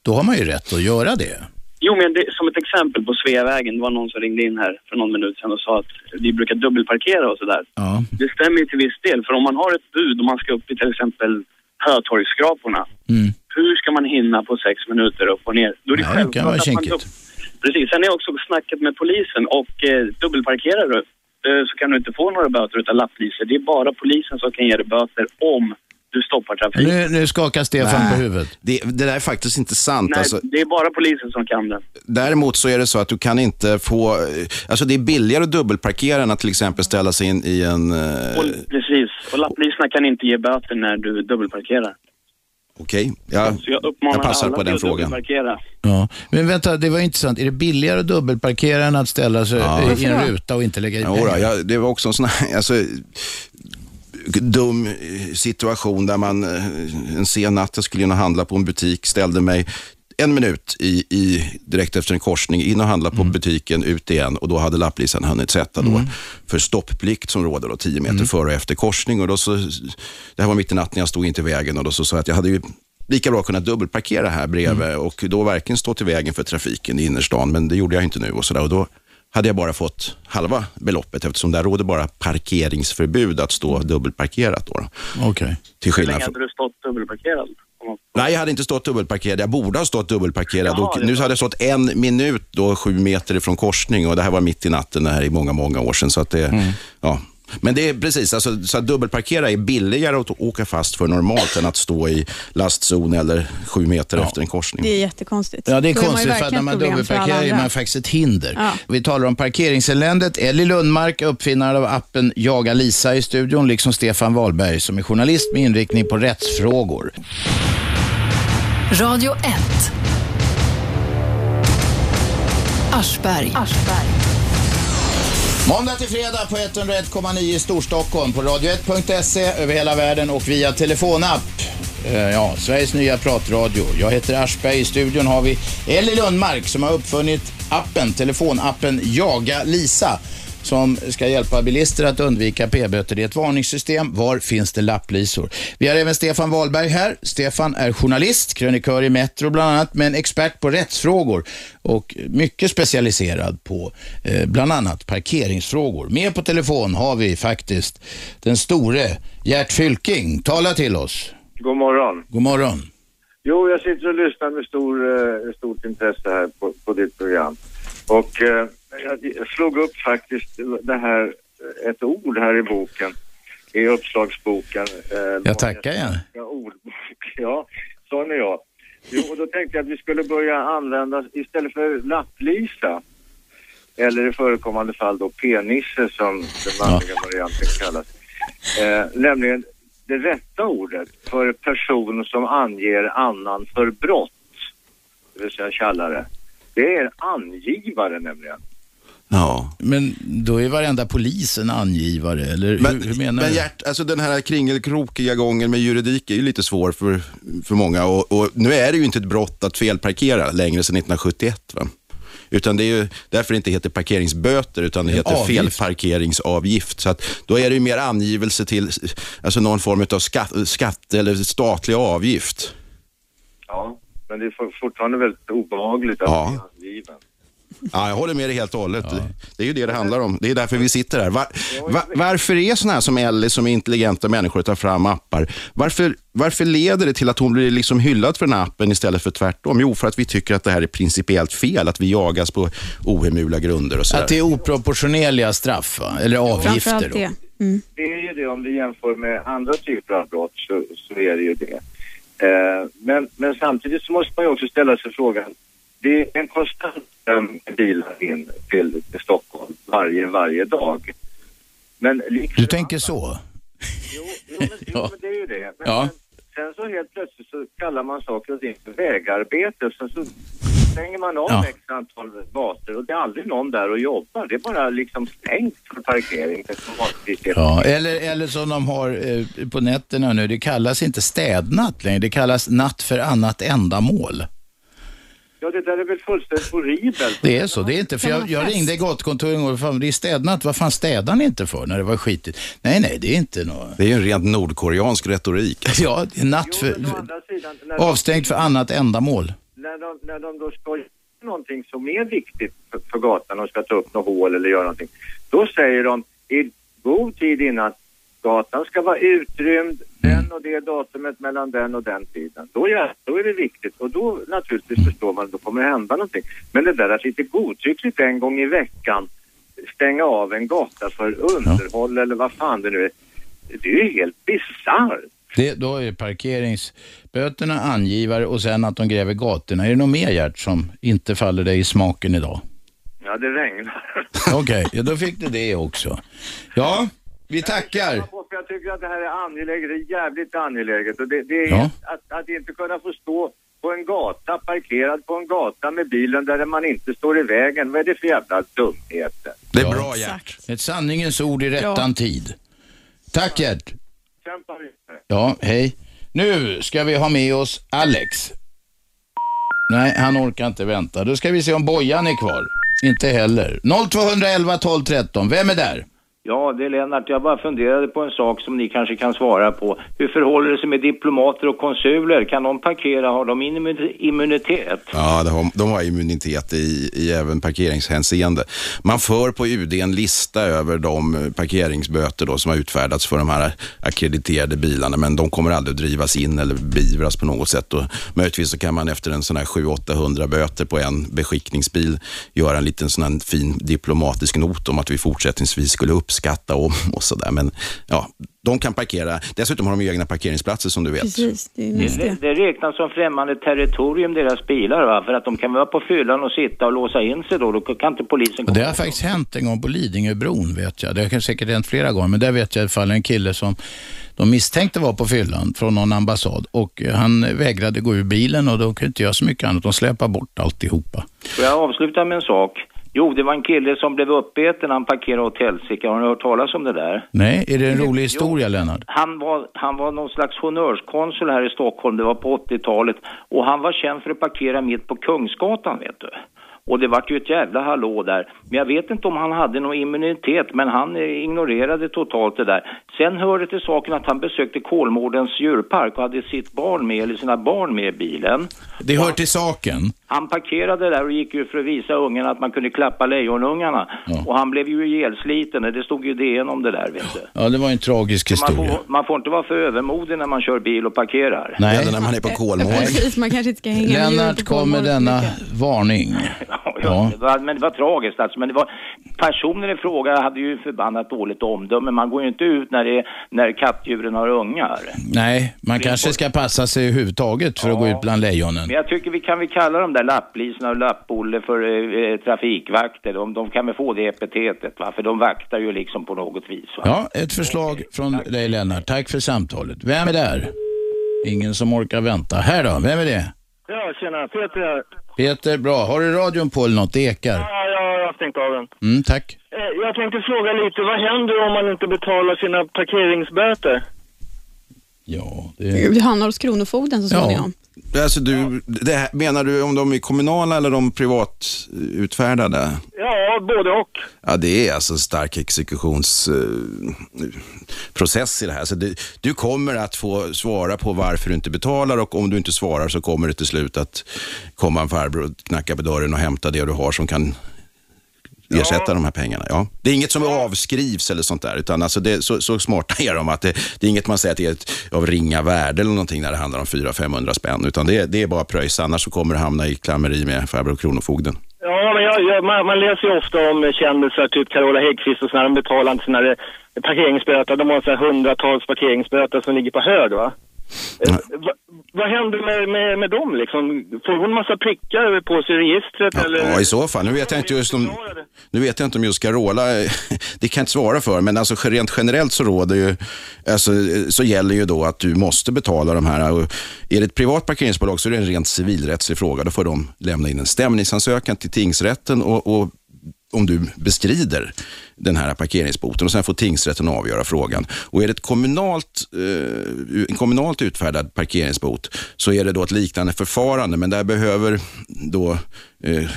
S2: då har man ju rätt att göra det.
S10: Jo, men det, som ett exempel på Sveavägen, det var någon som ringde in här för någon minut sedan och sa att vi brukar dubbelparkera och sådär.
S2: Ja.
S10: Det stämmer ju till viss del, för om man har ett bud och man ska upp i till exempel Hötorgsskraporna,
S2: Mm.
S10: hur ska man hinna på sex minuter upp och ner? Då är det
S2: Nej, det
S10: självklart
S2: kan vara
S10: att man
S2: kinkigt.
S10: dubb- Precis, sen har jag också snackat med polisen och eh, dubbelparkerar du eh, så kan du inte få några böter utav lappliser. Det är bara polisen som kan ge dig böter om du stoppar trafiken.
S2: Nu, nu skakar Stefan på huvudet.
S4: Det, det där är faktiskt inte sant.
S10: Nej,
S4: Alltså,
S10: det är bara polisen som kan det.
S4: Däremot så är det så att du kan inte få, alltså det är billigare att dubbelparkera än att till exempel ställa sig in i en, eh,
S10: Och, precis, och lappliserna kan inte ge böter när du dubbelparkerar.
S4: okej,
S10: Så jag uppmanar
S4: jag passar
S10: alla
S4: på
S10: till
S4: den
S10: att
S4: frågan.
S10: dubbelparkera.
S2: Ja. Men vänta, det var intressant. Är det billigare att dubbelparkera än att ställa sig
S4: Ja.
S2: i en
S3: då?
S2: ruta och inte lägga i pengar?
S4: ja, det var också en sån här, alltså, dum eh, situation där man eh, en sen natt, jag skulle in och handla på en butik, ställde mig en minut i, i, direkt efter en korsning, in och handla på butiken, ut igen och då hade lapplisan hunnit sätta då för stopplikt som råder då 10 meter före och efter korsning. Och då så, det här var mitt i natten, jag stod inte i vägen och då så sa jag att jag hade ju lika bra kunnat dubbelparkera här bredvid och då verkligen stå till vägen för trafiken i innerstan, men det gjorde jag inte nu och sådär. Och då hade jag bara fått halva beloppet eftersom där råder bara parkeringsförbud att stå dubbelparkerat. Då.
S2: Okej.
S4: Till
S10: Hur
S4: skillnad
S10: länge
S4: från...
S10: hade du stått dubbelparkerad?
S4: Nej, jag hade inte stått dubbelparkerad. Jag borde ha stått dubbelparkerad.
S10: Jaha,
S4: och nu hade jag stått en minut då, sju meter ifrån korsning och det här var mitt i natten det här i många, många år sedan. Så att det, ja, Men det är precis, alltså, så att dubbelparkera är billigare att åka fast för normalt än att stå i lastzon eller sju meter efter en korsning.
S3: Det är jättekonstigt.
S2: Ja, det är
S3: Då
S2: konstigt för att när man dubbelparkerar är man faktiskt ett hinder.
S3: Ja.
S2: Vi talar om parkeringseländet. Ellie Lundmark, uppfinnare av appen Jaga Lisa i studion, liksom Stefan Wahlberg som är journalist med inriktning på rättsfrågor.
S1: Radio 1. Aschberg.
S2: Måndag till fredag på 101,9 i Storstockholm, på radio1.se över hela världen och via telefonapp. Eh, ja, Sveriges nya pratradio. Jag heter Aschberg. I studion har vi Ellie Lundmark som har uppfunnit appen, telefonappen Jaga Lisa som ska hjälpa bilister att undvika p-böter. Det är ett varningssystem. Var finns det lapplisor? Vi har även Stefan Wahlberg här. Stefan är journalist, krönikör i Metro bland annat, men expert på rättsfrågor och mycket specialiserad på eh, bland annat parkeringsfrågor. Med på telefon har vi faktiskt den store Gert Fylking. Tala till oss.
S5: God morgon.
S2: God morgon.
S5: Jo, jag sitter och lyssnar med stor, eh, stort intresse här på, på ditt program. Och eh, jag slog upp faktiskt det här, ett ord här i boken, i uppslagsboken. Eh,
S2: Jag tackar.
S5: Ja, ordbok. Ja, sån är jag. Jo, och då tänkte jag att vi skulle börja använda, istället för lapplisa, eller i förekommande fall då penisse som den manliga varianten kallas, eh, nämligen det rätta ordet för person som anger annan för brott, det vill säga tjallare. Det är angivare nämligen.
S4: Ja.
S2: Men då är varenda polis en angivare, eller
S4: Men,
S2: hur, hur menar
S4: men
S2: du?
S4: Gert, alltså den här kringelkrokiga gången med juridik är ju lite svår för, för många. Och, och nu är det ju inte ett brott att felparkera längre sedan 1971. Va? Utan det är ju därför det inte heter parkeringsböter, utan det
S2: En
S4: heter
S2: avgift.
S4: felparkeringsavgift. Så att då är det ju mer angivelse till alltså någon form av skatt, skatt eller statlig avgift.
S5: Ja, men det är for- fortfarande väldigt obehagligt att
S4: Ja.
S5: bli angiven.
S4: Ja, jag håller med dig helt och hållet. Det, det är ju det det handlar om. Det är därför vi sitter här. Var, va, varför är sådana här som Ellie, som är intelligenta människor, tar fram appar, varför, varför leder det till att hon blir liksom hyllad för den här appen istället för tvärtom? Jo, för att vi tycker att det här är principiellt fel, att vi jagas på ohemula grunder och så
S2: Att det är oproportionerliga straff, va? eller avgifter.
S3: Det. Mm.
S5: Det är ju det om du jämför med andra typer av brott så, så är det ju det. Eh, men, men samtidigt så måste man ju också ställa sig frågan. Det är en konstant ström bilar in till, till Stockholm varje, varje dag. Men liksom,
S2: Du tänker så?
S5: Jo, jo, men, jo
S2: Ja.
S5: men det är ju det. Men,
S2: Ja.
S5: sen så helt plötsligt så kallar man saker och ting för vägarbete. Sen så stänger man av
S2: Ja.
S5: x antal gator och det är aldrig någon där och jobbar. Det är bara liksom stängt för parkering.
S2: Ja, eller, eller som de har eh, på nätterna nu, det kallas inte städnatt längre, det kallas natt för annat ändamål.
S5: Ja, det där är väl fullständigt horribelt.
S2: Det är så, det är inte, för jag, jag ringde gatukontoret en gång och fan, det är städnatt, vad fan städar ni inte för när det var skitigt? Nej, nej, det är inte något.
S4: Det är ju en rent nordkoreansk retorik. alltså.
S2: Ja, det är natt
S5: Jo,
S2: för,
S5: andra sidan,
S2: avstängt för annat ändamål.
S5: när, de, när de då ska göra någonting som är viktigt för, för gatan och ska ta upp något hål eller göra någonting, då säger de i god tid innan gatan ska vara utrymd den och det datumet mellan den och den tiden. Då, ja, då är det viktigt och då naturligtvis förstår man att då kommer det hända någonting. Men det där att lite godtyckligt en gång i veckan stänga av en gata för underhåll eller vad fan det nu är, det är ju helt bisarrt.
S2: Det, då är parkeringsböterna angivare och sen att de gräver gatorna. Är det något mer Gert som inte faller dig i smaken idag?
S5: Ja, det regnar.
S2: Okej, ja, då fick du det också. Ja, vi tackar.
S5: För Jag tycker att det här är angeläget, det är jävligt angeläget. Och det, det är
S2: Ja.
S5: att, att inte kunna få stå på en gata, parkerad på en gata med bilen där man inte står i vägen. Vad är det för jävla dumheter?
S4: Det är
S2: Ja.
S4: bra Gert.
S2: Ett sanningens ord i rättan
S3: Ja.
S2: tid. Tack Gert.
S5: Kämpa vidare.
S2: Ja, hej. Nu ska vi ha med oss Alex. Nej, han orkar inte vänta. Då ska vi se om Bojan är kvar. Inte heller. 0211 12 13. Vem är där?
S6: Ja, det är Lennart. Jag bara funderade på en sak som ni kanske kan svara på. Hur förhåller det sig med diplomater och konsuler? Kan de parkera? Har de immunitet?
S4: Ja, de har, de har immunitet i, i även parkeringshänseende. Man för på UD en lista över de eh, parkeringsböter då som har utfärdats för de här akkrediterade bilarna, men de kommer aldrig att drivas in eller beivras på något sätt. Och möjligtvis så kan man efter en sån här 700-800 böter på en beskickningsbil göra en liten sån här fin diplomatisk not om att vi fortsättningsvis skulle upp skatta om och sådär. Men ja, de kan parkera. Dessutom har de ju egna parkeringsplatser som du vet.
S3: Precis, det
S6: Det,
S3: det.
S6: det räknas som främmande territorium, deras bilar, va? för att de kan vara på fyllan och sitta och låsa in sig då. Då kan inte polisen komma.
S2: det har faktiskt hänt en gång på Lidingöbron vet jag. Det har säkert hänt flera gånger, men där vet jag i alla fall en kille som de misstänkte var på fyllan från någon ambassad och han vägrade gå ur bilen och de kunde inte göra så mycket annat. De släpade bort alltihopa.
S6: Får jag avsluta med en sak? Jo, det var en kille som blev uppäten han parkerade åt helsike. Har ni hört talas om det där?
S2: Nej, är det en rolig historia Lennart?
S6: Han var, han var någon slags honnörskonsul här i Stockholm, det var på 80-talet. Och han var känd för att parkera mitt på Kungsgatan, vet du. Och det vart ju ett jävla hallå där. Men jag vet inte om han hade någon immunitet, men han eh, ignorerade totalt det där. Sen hör det till saken att han besökte Kolmårdens djurpark och hade sitt barn med, eller sina barn med i bilen.
S2: Det hör till saken.
S6: Han parkerade där och gick ut för att visa ungen att man kunde klappa lejonungarna. Och han blev ju ihjälsliten, det stod ju DN om det där, vet du.
S2: Ja, det var en tragisk
S6: Man
S2: historia.
S6: får, man får inte vara för övermodig när man kör bil och parkerar.
S2: Nej.
S4: Eller när man är på Kolmården.
S3: Precis, man kanske inte ska hänga med djuren
S2: Lennart
S3: på
S2: kom med
S3: Kolmården för
S2: denna varning.
S6: Ja,
S2: Ja.
S6: det var, men det var tragiskt alltså. Men det var, personen i fråga hade ju förbannat dåligt omdöme. Man går ju inte ut när, det, när kattdjuren har ungar.
S2: Nej, man kanske ska passa sig överhuvudtaget för att gå ut bland lejonen.
S6: Men jag tycker vi kan vi kalla de där lapplisorna och lappolle för eh, eh, trafikvakter. De, de kan väl få det epitetet va? För de vaktar ju liksom på något vis va?
S2: Ja, ett förslag från dig Lennart. Tack för samtalet. Vem är där? Ingen som orkar vänta. Här då, vem är det?
S11: Ja, tjena. Peter här.
S2: Peter, bra. Har du radion på eller något? Det ekar.
S11: Ja, jag har stängt av den.
S2: Mm, tack.
S11: Eh, Jag tänkte fråga lite, vad händer om man inte betalar sina parkeringsböter?
S2: Ja, det...
S3: Du hamnar hos Kronofogden så småningom.
S4: Alltså, du, det här, menar du om de är kommunala eller de privat eh, utfärdade?
S11: Ja, både och.
S4: Ja, det är alltså en stark exekutionsprocess i det här. Så det, du kommer att få svara på varför du inte betalar och om du inte svarar så kommer det till slut att komma en farbror och knacka på dörren och hämta det du har som kan ersätta de här pengarna. Ja. Det är inget som avskrivs eller sånt där, utan alltså det, så, så smarta är de att det, det är inget man säger att det är ett, av ringa värde eller någonting när det handlar om 400-500 spänn, utan det, det är bara pröjs, annars så kommer du hamna i klammeri med farbror Kronofogden.
S11: Ja, men jag, jag, man, man läser ju ofta om kändisar, typ Carola Häggkvist och sådär, de betalar inte sina eh, parkeringsböter. De har så här hundratals parkeringsböter som ligger på hög, va? Eh, va, vad händer med, med, med dem liksom? Får hon massa prickar på sig i registret eller?
S4: Ja, i så fall. Nu vet jag inte just om, nu vet jag inte om just Carola, eh, det kan jag inte svara för, men alltså rent generellt så råder ju, alltså, eh, så gäller ju då att du måste betala de här. Och är det ett privat parkeringsbolag så är det en rent civilrättslig fråga. Då får de lämna in en stämningsansökan till tingsrätten och, och om du bestrider den här parkeringsboten och sen får tingsrätten avgöra frågan. Och är det ett kommunalt, eh, en kommunalt utfärdad parkeringsbot så är det då ett liknande förfarande men där behöver då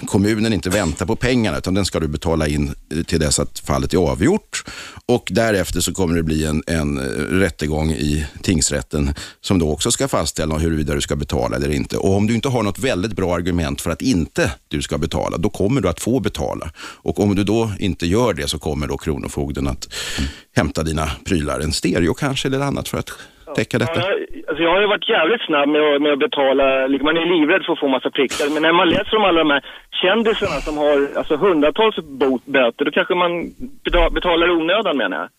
S4: kommunen inte vänta på pengarna utan den ska du betala in eh, till dess att fallet är avgjort och därefter så kommer det bli en, en eh, rättegång i tingsrätten som då också ska fastställa huruvida du ska betala eller inte. Och om du inte har något väldigt bra argument för att inte du ska betala, då kommer du att få betala. Och om du då inte gör det så kommer då Kronofogden att hämta dina prylar, en stereo kanske eller annat för att täcka detta.
S11: Ja, alltså jag har ju varit jävligt snabb med att, med att betala, liksom man är livrädd för att få massa prickar, men när man läser om alla de här kändisarna som har alltså hundratals bot, böter, då kanske man beta- betalar onödan menar jag.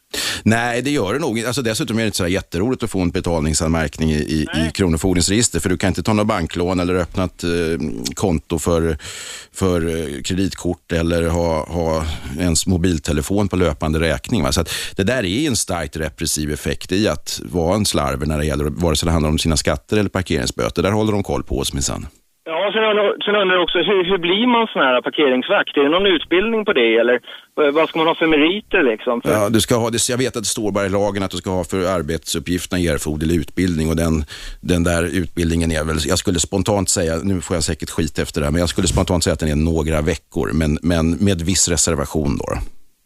S4: Nej, det gör det nog. Alltså, dessutom är det inte så jätteroligt att få en betalningsanmärkning i, i, i Kronofogdens register, för du kan inte ta något banklån eller öppna ett eh, konto för, för eh, kreditkort eller ha, ha ens mobiltelefon på löpande räkning. Va? Så att det där är en starkt repressiv effekt i att vara en slarver när det gäller, vare sig det handlar om sina skatter eller parkeringsböter. Där håller de koll på oss minsann.
S11: Ja, sen undrar, sen undrar jag också, hur, hur blir man sån här parkeringsvakt? Är det någon utbildning på det eller eh, vad ska man ha för meriter liksom? För,
S4: Ja, du ska ha, det- jag vet att det står bara i lagen att du ska ha för arbetsuppgifterna erforderlig utbildning och den, den där utbildningen är väl, jag skulle spontant säga, nu får jag säkert skit efter det här, men jag skulle spontant säga att den är några veckor, men, men med viss reservation då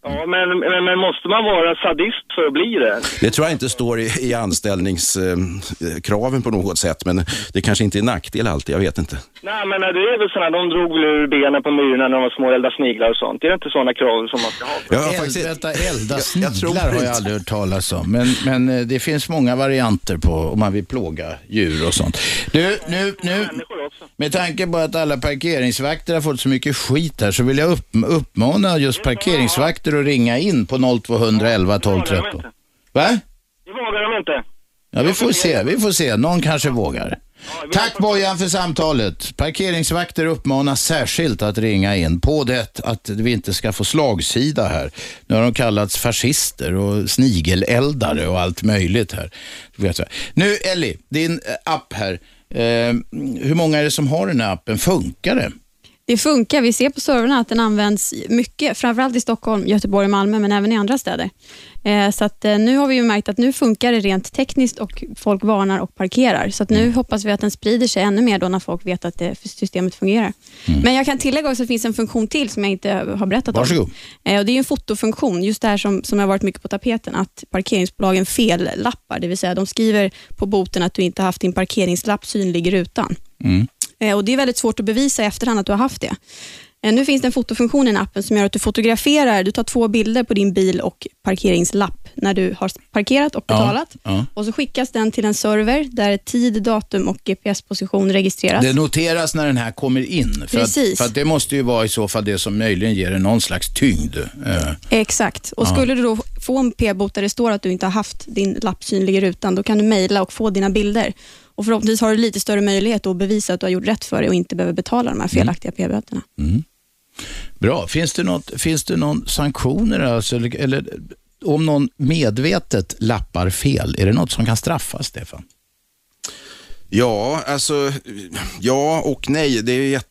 S11: ja, men, men, men måste man vara sadist för att bli det?
S4: Det tror jag inte står i, i anställningskraven på något sätt, men det kanske inte är nackdel alltid, jag vet inte.
S11: Nej, men det är väl sådana, de drog väl ur benen på myrorna när de var små och eldade sniglar och sånt. Det är inte sådana krav som man ska ha.
S4: Jag har
S2: Eld,
S4: faktiskt-
S2: vänta, elda
S4: Jag- jag
S2: sniglar har jag aldrig hört talas om. Men, men eh, det finns många varianter på om man vill plåga djur och sånt. Du, nu, nu, med tanke på att alla parkeringsvakter har fått så mycket skit här så vill jag upp, uppmana just parkeringsvakter att ringa in på 0211 12 13. Va?
S12: Det vågar de inte.
S2: Ja, vi får se. Vi får se. Någon kanske vågar. Tack Bojan för samtalet. Parkeringsvakter uppmanas särskilt att ringa in på det att vi inte ska få slagsida här. Nu har de kallats fascister och snigeleldare och allt möjligt här. Nu Ellie, din eh, app här. Eh, hur många är det som har den här appen? Funkar det?
S3: Det funkar. Vi ser på servrarna att den används mycket, framförallt i Stockholm, Göteborg och Malmö, men även i andra städer. Eh, Så att eh, nu har vi ju märkt att nu funkar det rent tekniskt och folk varnar och parkerar. Så att nu hoppas vi att den sprider sig ännu mer då när folk vet att det, systemet fungerar. Men jag kan tillägga också att det finns en funktion till som jag inte har berättat
S2: Varsågod.
S3: om. Eh, Och det är en fotofunktion, just det här som, som har varit mycket på tapeten, att parkeringsbolagen fellappar, det vill säga de skriver på boten att du inte haft din parkeringslapp synlig i rutan.
S2: Mm.
S3: Eh, Och Det är väldigt svårt att bevisa i efterhand att du har haft det. Eh, Nu finns det en fotofunktion i appen som gör att du fotograferar, du tar två bilder på din bil och parkeringslapp när du har parkerat och
S2: Ja,
S3: betalat.
S2: ja.
S3: Och så skickas den till en server där tid, datum och GPS-position registreras.
S2: Det noteras när den här kommer in. För att,
S3: Precis.
S2: för att det måste ju vara i så fall det som möjligen ger den någon slags tyngd. Eh,
S3: Exakt. Och
S2: Ja.
S3: Skulle du då få en p-bot där det står att du inte har haft din lapp synlig i rutan, då kan du mejla och få dina bilder. Och Förhoppningsvis har du lite större möjlighet att bevisa att du har gjort rätt för dig och inte behöver betala de här felaktiga p-böterna.
S2: Bra. Finns det, något, finns det någon sanktioner alltså, eller, eller om någon medvetet lappar fel, är det något som kan straffas, Stefan?
S4: Ja, alltså, ja och nej. Det är jätte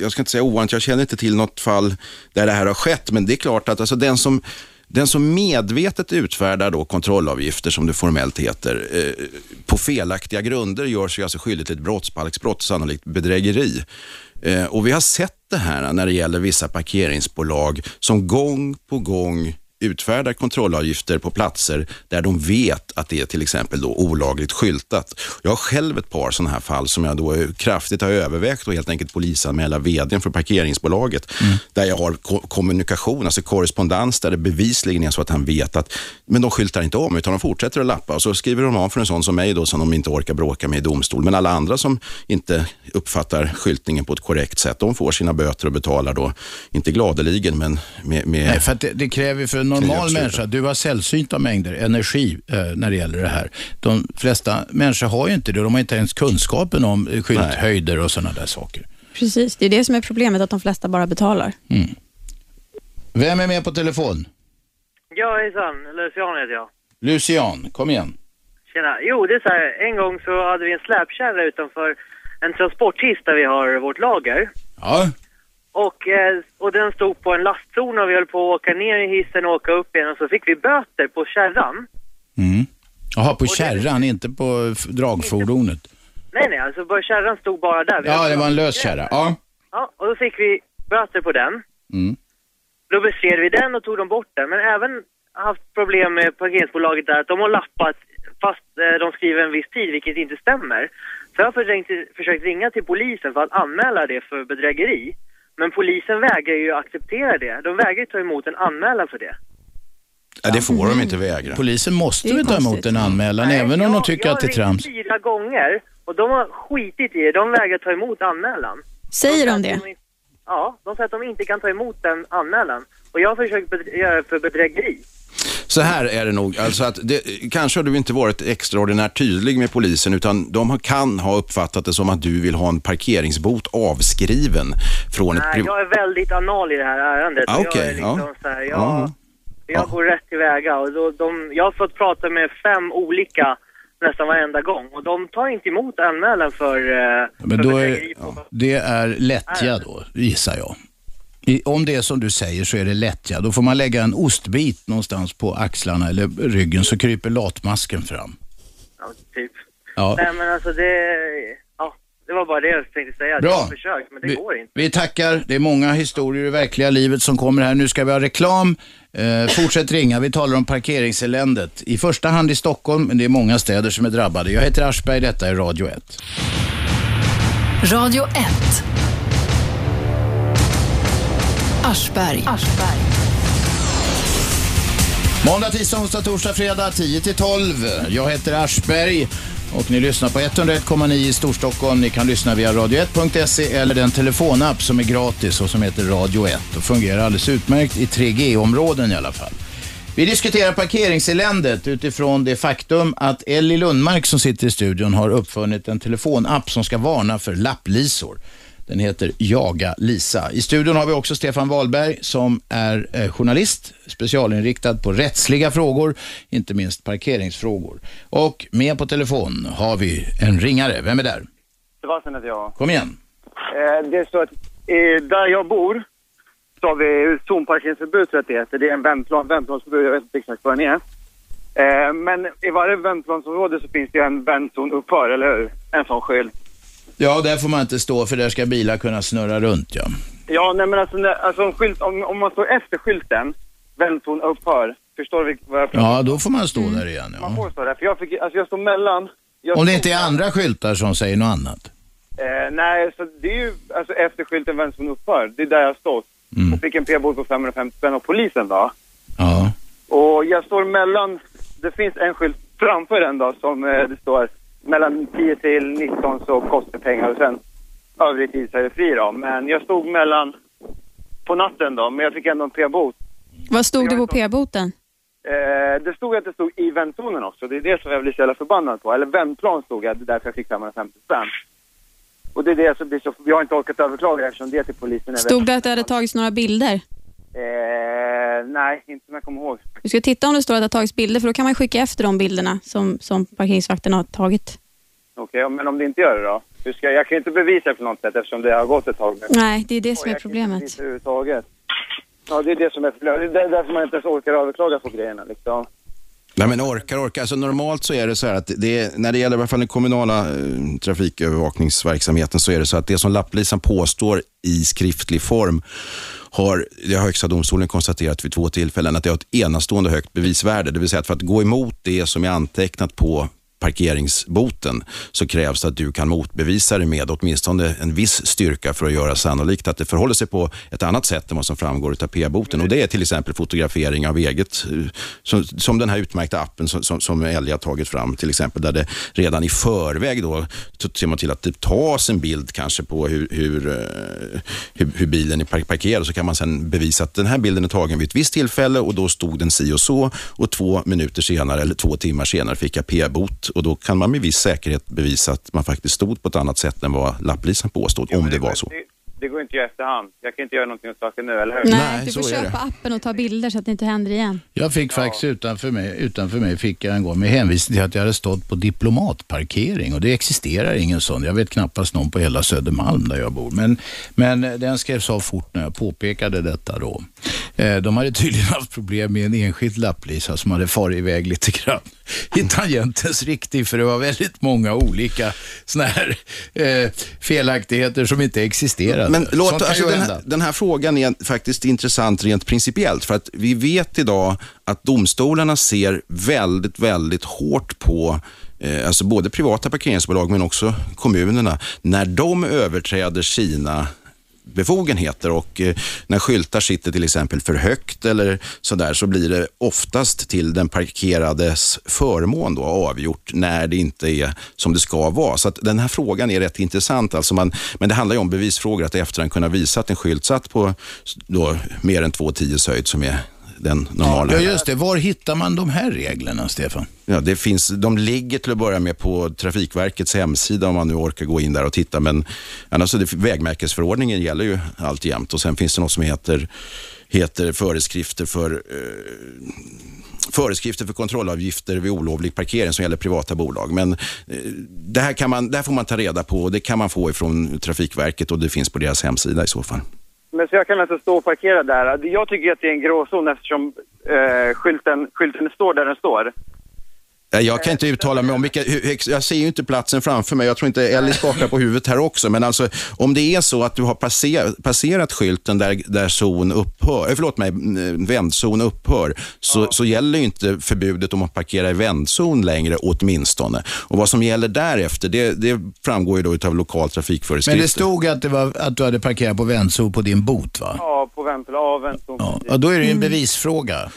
S4: jag ska inte säga ovanligt, jag känner inte till något fall där det här har skett, men det är klart att alltså, den som den som medvetet utfärdar då kontrollavgifter, som det formellt heter, eh, på felaktiga grunder gör sig alltså skyldig till ett brottsbalksbrott, sannolikt bedrägeri. Eh, och vi har sett det här när det gäller vissa parkeringsbolag som gång på gång utfärdar kontrollavgifter på platser där de vet att det är till exempel då olagligt skyltat. Jag har själv ett par sådana här fall som jag då kraftigt har övervägt och helt enkelt polisanmäla vdn för parkeringsbolaget. Där jag har ko- kommunikation, alltså korrespondens där det bevisligen är så att han vet att, men de skyltar inte om utan de fortsätter att lappa och så skriver de av för en sån som mig då som de inte orkar bråka med i domstol. Men alla andra som inte uppfattar skyltningen på ett korrekt sätt, de får sina böter och betalar då, inte gladeligen men med, med
S2: Nej, för att det, det kräver för en normal människa, du har sällsynta mängder energi eh, när det gäller det här. De flesta människor har ju inte det, de har inte ens kunskapen om skylthöjder och sådana där saker.
S3: Precis, det är det som är problemet, att de flesta bara betalar.
S2: Vem är med på telefon?
S13: Ja, hejsan. Lucian heter jag.
S2: Lucian, kom igen.
S13: Tjena. Jo, det är så här. En gång så hade vi en släpkärra utanför en transporthiss där vi har vårt lager.
S2: Ja.
S13: Och, eh, och den stod på en lastzon och vi höll på att åka ner i hissen och åka upp igen och så fick vi böter på kärran.
S2: Mm. Jaha, på kärran, inte på dragfordonet.
S13: Nej, nej, alltså bara kärran stod bara där. Vi
S2: Ja, det var en lös kärra. Ja.
S13: Ja, och då fick vi böter på den.
S2: Mm.
S13: Då bestred vi den och tog dem bort den. Men även haft problem med parkeringsbolaget där att de har lappat fast eh, de skriver en viss tid, vilket inte stämmer. Så jag har försökt, försökt ringa till polisen för att anmäla det för bedrägeri. Men polisen vägrar ju acceptera det. De vägrar ju ta emot en anmälan för det.
S4: Ja, det får de inte vägra.
S2: Polisen måste väl ta emot en anmälan, även om de tycker att det är trams.
S13: Jag har fyra gånger och de har skitit i det. De vägrar ta emot anmälan.
S3: Säger de det?
S13: Ja, de säger att de inte kan ta emot den anmälan. Och jag har försökt göra för bedrägeri.
S4: Så här är det nog, alltså att det, kanske har du inte varit extraordinärt tydlig med polisen utan de kan ha uppfattat det som att du vill ha en parkeringsbot avskriven från ett
S13: Nej,
S4: privat...
S13: jag är väldigt anal i det här ärendet.
S4: Ah,
S13: Och jag, är liksom
S4: ja.
S13: så här, jag,
S4: Ja.
S13: jag går rätt tillväga. Och då, de, jag har fått prata med fem olika nästan varenda gång. Och de tar inte emot anmälan för, eh,
S2: Men
S13: för
S2: då är, det är lättja då, gissar jag. I, om det är som du säger så är det lättja. Då får man lägga en ostbit någonstans på axlarna eller ryggen så kryper latmasken fram.
S13: Ja, typ.
S2: Ja.
S13: Nej, men alltså det... Ja, det var bara det jag tänkte säga.
S2: Bra.
S13: Jag har försökt, men det
S2: Vi,
S13: går inte.
S2: vi tackar. Det är många historier i verkliga livet som kommer här. Nu ska vi ha reklam. Eh, fortsätt ringa. Vi talar om parkeringseländet. I första hand i Stockholm, men det är många städer som är drabbade. Jag heter Aschberg, detta är Radio 1.
S1: Radio 1. Aschberg.
S2: Måndag, tisdag, onsdag, torsdag, fredag 10 till 12. Jag heter Aschberg Och ni lyssnar på 101,9 i Storstockholm. Ni kan lyssna via radio1.se eller den telefonapp som är gratis och som heter Radio 1 och fungerar alldeles utmärkt i 3G-områden i alla fall. Vi diskuterar parkeringseländet utifrån det faktum att Ellie Lundmark som sitter i studion har uppfunnit en telefonapp som ska varna för lapplisor. Den heter Jaga Lisa. I studion har vi också Stefan Wahlberg som är eh, journalist, specialinriktad på rättsliga frågor, inte minst parkeringsfrågor. Och med på telefon har vi en ringare. Vem är där?
S14: Sebastian heter jag.
S2: Kom igen.
S14: Eh, det är så att eh, där jag bor så har vi zonparkeringsförbud tror jag att det heter. Det är en vändplan, vändplansförbud, jag vet inte exakt vad den är. Eh, men i varje vändplansområde så finns det en vändzon upphör, eller hur? En sån skylt.
S2: Ja, där får man inte stå för där ska bilar kunna snurra runt ja.
S14: Ja, nej men alltså, när, alltså en skylt, om, om man står efter skylten, vändzon upphör, förstår du vad jag pratar
S2: Ja, då får man stå där igen.
S14: Man
S2: Ja.
S14: får stå där, för jag, fick, alltså jag står mellan... Jag
S2: Om det
S14: stod-
S2: inte är andra skyltar som säger något annat.
S14: Eh, nej, så det är ju alltså efter skylten vändzon upphör, det är där jag står.
S2: Mm.
S14: Och fick en p-bot på 550 spänn av polisen då.
S2: Ja.
S14: Och jag står mellan, det finns en skylt framför den då som eh, det står mellan 10 till 19 så kostar det pengar och sen övrig tid så är det fri då. Men jag stod mellan, på natten då, men jag fick ändå en p-bot.
S3: Vad stod det på p-boten?
S14: Eh, det stod att det stod i vändzonen också, det är det som jag blir så jävla förbannad på. Eller vändplan stod det, det är därför jag fick 550 spänn. Och det är det som blir så, jag har inte orkat överklaga eftersom det till polisen är
S3: Stod det att det hade tagits några bilder?
S14: Eh, nej, inte som jag kommer ihåg.
S3: Du ska titta om det står att det har tagits bilder, för då kan man skicka efter de bilderna som, som parkeringsvakten har tagit.
S14: Okej, men om det inte gör det då? Hur ska, jag kan ju inte bevisa på något sätt eftersom det har gått ett tag nu.
S3: Nej, det är det som är
S14: inte
S3: problemet.
S14: överhuvudtaget. Ja, det är det som är problemet. Det är därför man inte ens orkar överklaga på grejerna liksom.
S4: Nej men orkar, orkar. Alltså normalt så är det så här att det är, när det gäller i alla fall den kommunala eh, trafikövervakningsverksamheten så är det så att det som lapplisan påstår i skriftlig form har, det har Högsta domstolen konstaterat vid två tillfällen, att det har ett enastående högt bevisvärde. Det vill säga att för att gå emot det som är antecknat på parkeringsboten så krävs det att du kan motbevisa det med åtminstone en viss styrka för att göra sannolikt att det förhåller sig på ett annat sätt än vad som framgår av p-boten. Och det är till exempel fotografering av eget, eh, som, som den här utmärkta appen som, som, som Elja har tagit fram till exempel, där det redan i förväg då ser man till att typ det tas en bild kanske på hur, hur, eh, hur, hur bilen är parkerad så kan man sen bevisa att den här bilden är tagen vid ett visst tillfälle och då stod den si och så och två minuter senare eller två timmar senare fick jag p-bot och då kan man med viss säkerhet bevisa att man faktiskt stod på ett annat sätt än vad lapplisan påstod, om det var så.
S14: Det, det går inte i efterhand. Jag kan inte göra någonting åt saken nu, eller hur?
S3: Nej, du får köpa appen och ta bilder så att det inte händer igen.
S2: Jag fick faktiskt utanför mig, utanför mig fick jag en gång med hänvisning till att jag hade stått på diplomatparkering och det existerar ingen sån. Jag vet knappast någon på hela Södermalm där jag bor. Men, men den skrevs av fort när jag påpekade detta då. Eh, de hade tydligen haft problem med en enskild lapplisa som hade farit iväg lite grann i tangentens riktning för det var väldigt många olika såna här eh, felaktigheter som inte
S4: Men låt,
S2: Sånt
S4: alltså, den, här, den här frågan är faktiskt intressant rent principiellt. För att vi vet idag att domstolarna ser väldigt, väldigt hårt på eh, alltså både privata parkeringsbolag men också kommunerna när de överträder sina befogenheter och eh, när skyltar sitter till exempel för högt eller sådär så blir det oftast till den parkerades förmån då avgjort när det inte är som det ska vara. Så att den här frågan är rätt intressant. Alltså man, men det handlar ju om bevisfrågor, att i efterhand kunna visa att en skylt satt på då, mer än 2,10 höjd som är den normala.
S2: Ja, just det. Var hittar man de här reglerna, Stefan?
S4: Ja, det finns, de ligger till att börja med på Trafikverkets hemsida om man nu orkar gå in där och titta. Men annars det, vägmärkesförordningen gäller ju alltjämt och sen finns det något som heter, heter föreskrifter för eh, föreskrifter för kontrollavgifter vid olovlig parkering som gäller privata bolag. Men eh, det, här kan man, det här får man ta reda på och det kan man få ifrån Trafikverket och det finns på deras hemsida i så fall.
S14: Men så jag kan alltså stå och parkera där. Jag tycker att det är en gråzon eftersom eh, skylten, skylten står där den står.
S4: Jag kan inte uttala mig om vilka, jag ser ju inte platsen framför mig. Jag tror inte Ellie skakar på huvudet här också. Men alltså, om det är så att du har passerat, passerat skylten där, där zon upphör, eh, förlåt mig, eh, vändzon upphör, så, så gäller ju inte förbudet om att parkera i vändzon längre åtminstone. Och vad som gäller därefter, det, det framgår ju då av lokal trafikföreskrifter.
S2: Men det stod att, det var, att du hade parkerat på vändzon på din bot, va?
S14: Ja, på väntel, ja, väntel.
S2: Ja, då är det ju en bevisfråga.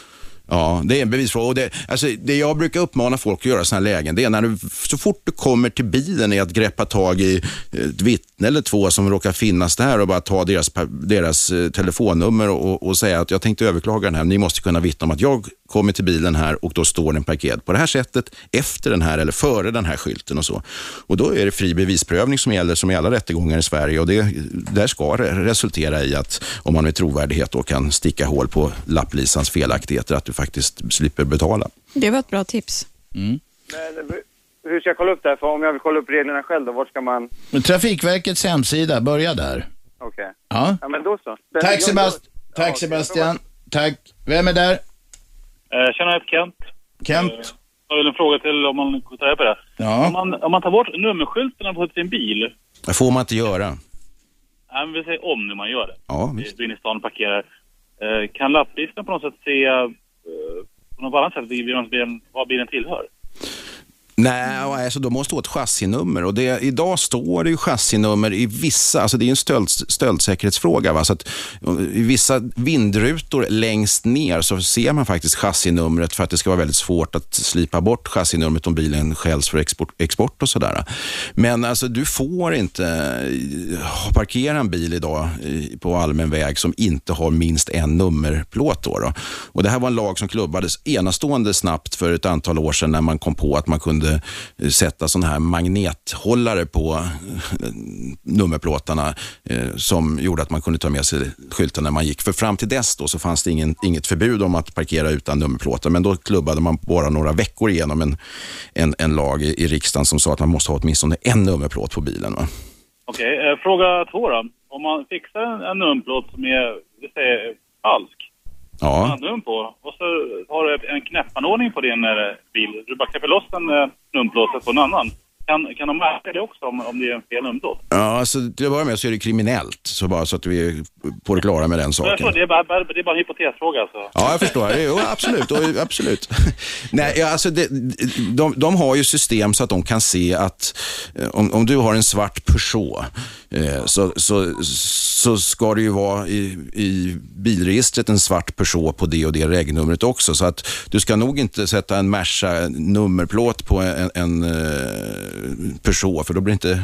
S4: Ja, det är en bevisfråga. Och det, alltså, det jag brukar uppmana folk att göra i sådana här lägen, det är när du, så fort du kommer till bilen är att greppa tag i ett vittne eller två som råkar finnas där och bara ta deras, deras eh, telefonnummer och, och säga att jag tänkte överklaga den här. Ni måste kunna vittna om att jag kommer till bilen här och då står den parkerad på det här sättet efter den här eller före den här skylten och så. Och då är det fri bevisprövning som gäller som i alla rättegångar i Sverige och det där ska det resultera i att om man med trovärdighet då kan sticka hål på lapplisans felaktigheter att du faktiskt slipper betala.
S3: Det var ett bra tips.
S12: Men hur ska jag kolla upp det här? För om jag vill kolla upp reglerna själv då, vart ska man...
S2: Men Trafikverkets hemsida, börja där.
S12: Okej.
S2: Ja.
S12: Ja, men då så.
S2: Tack, Sebast Tack Sebastian. Tack. Vem är där?
S15: Eh, Tjena, jag Kent.
S2: Kent.
S15: Jag har en fråga till om man tar reda på det.
S2: Ja.
S15: Om, man, om man tar bort nummerskyltarna på sin bil,
S4: Det får man inte göra.
S15: äh, men vi säger om nu man gör det.
S4: Ja,
S15: Du är inne i stan och parkerar. Eh, kan lapplistan på något sätt se eh, på något annat sätt bilen, vad bilen tillhör?
S4: Nej, alltså de måste stå ett chassinummer och det, idag står det ju chassinummer i vissa, alltså det är en stöld, stöldsäkerhetsfråga. Va? Så att, I vissa vindrutor längst ner så ser man faktiskt chassinumret för att det ska vara väldigt svårt att slipa bort chassinumret om bilen skäls för export, export och sådär. Men alltså du får inte eh, parkera en bil idag eh, på allmän väg som inte har minst en nummerplåt. Då, då. Och det här var en lag som klubbades enastående snabbt för ett antal år sedan när man kom på att man kunde Eh, sätta sådana här magnethållare på eh, nummerplåtarna eh, som gjorde att man kunde ta med sig skylten när man gick. För fram till dess då så fanns det ingen, inget förbud om att parkera utan nummerplåtar, men då klubbade man bara några veckor igenom en, en, en lag i, i riksdagen som sa att man måste ha åtminstone en nummerplåt på bilen. Va?
S15: Okej, eh, fråga två då. Om man fixar en, en nummerplåt som är, vi säger, falsk.
S4: Ja.
S15: Nummer på och så har du en knäppanordning på din eh, bil. Du bara knäpper loss en eh, på en annan. Kan, kan de märka det också om, om det är en fel nummerplåt?
S4: Ja, alltså, till att börja med så är det kriminellt, så bara så att vi är på det klara med den
S15: jag
S4: saken.
S15: det, är bara, bara- det är bara en hypotesfråga alltså.
S4: Ja, jag förstår. Jo, absolut. Och, absolut. Nej, ja, alltså det, de, de har ju system så att de kan se att eh, om, om du har en svart Peugeot Eh, så, så, så ska det ju vara i, i bilregistret en svart Peugeot på det och det regnumret också. Så att du ska nog inte sätta en Merca nummerplåt på en, en eh, Peugeot för då blir inte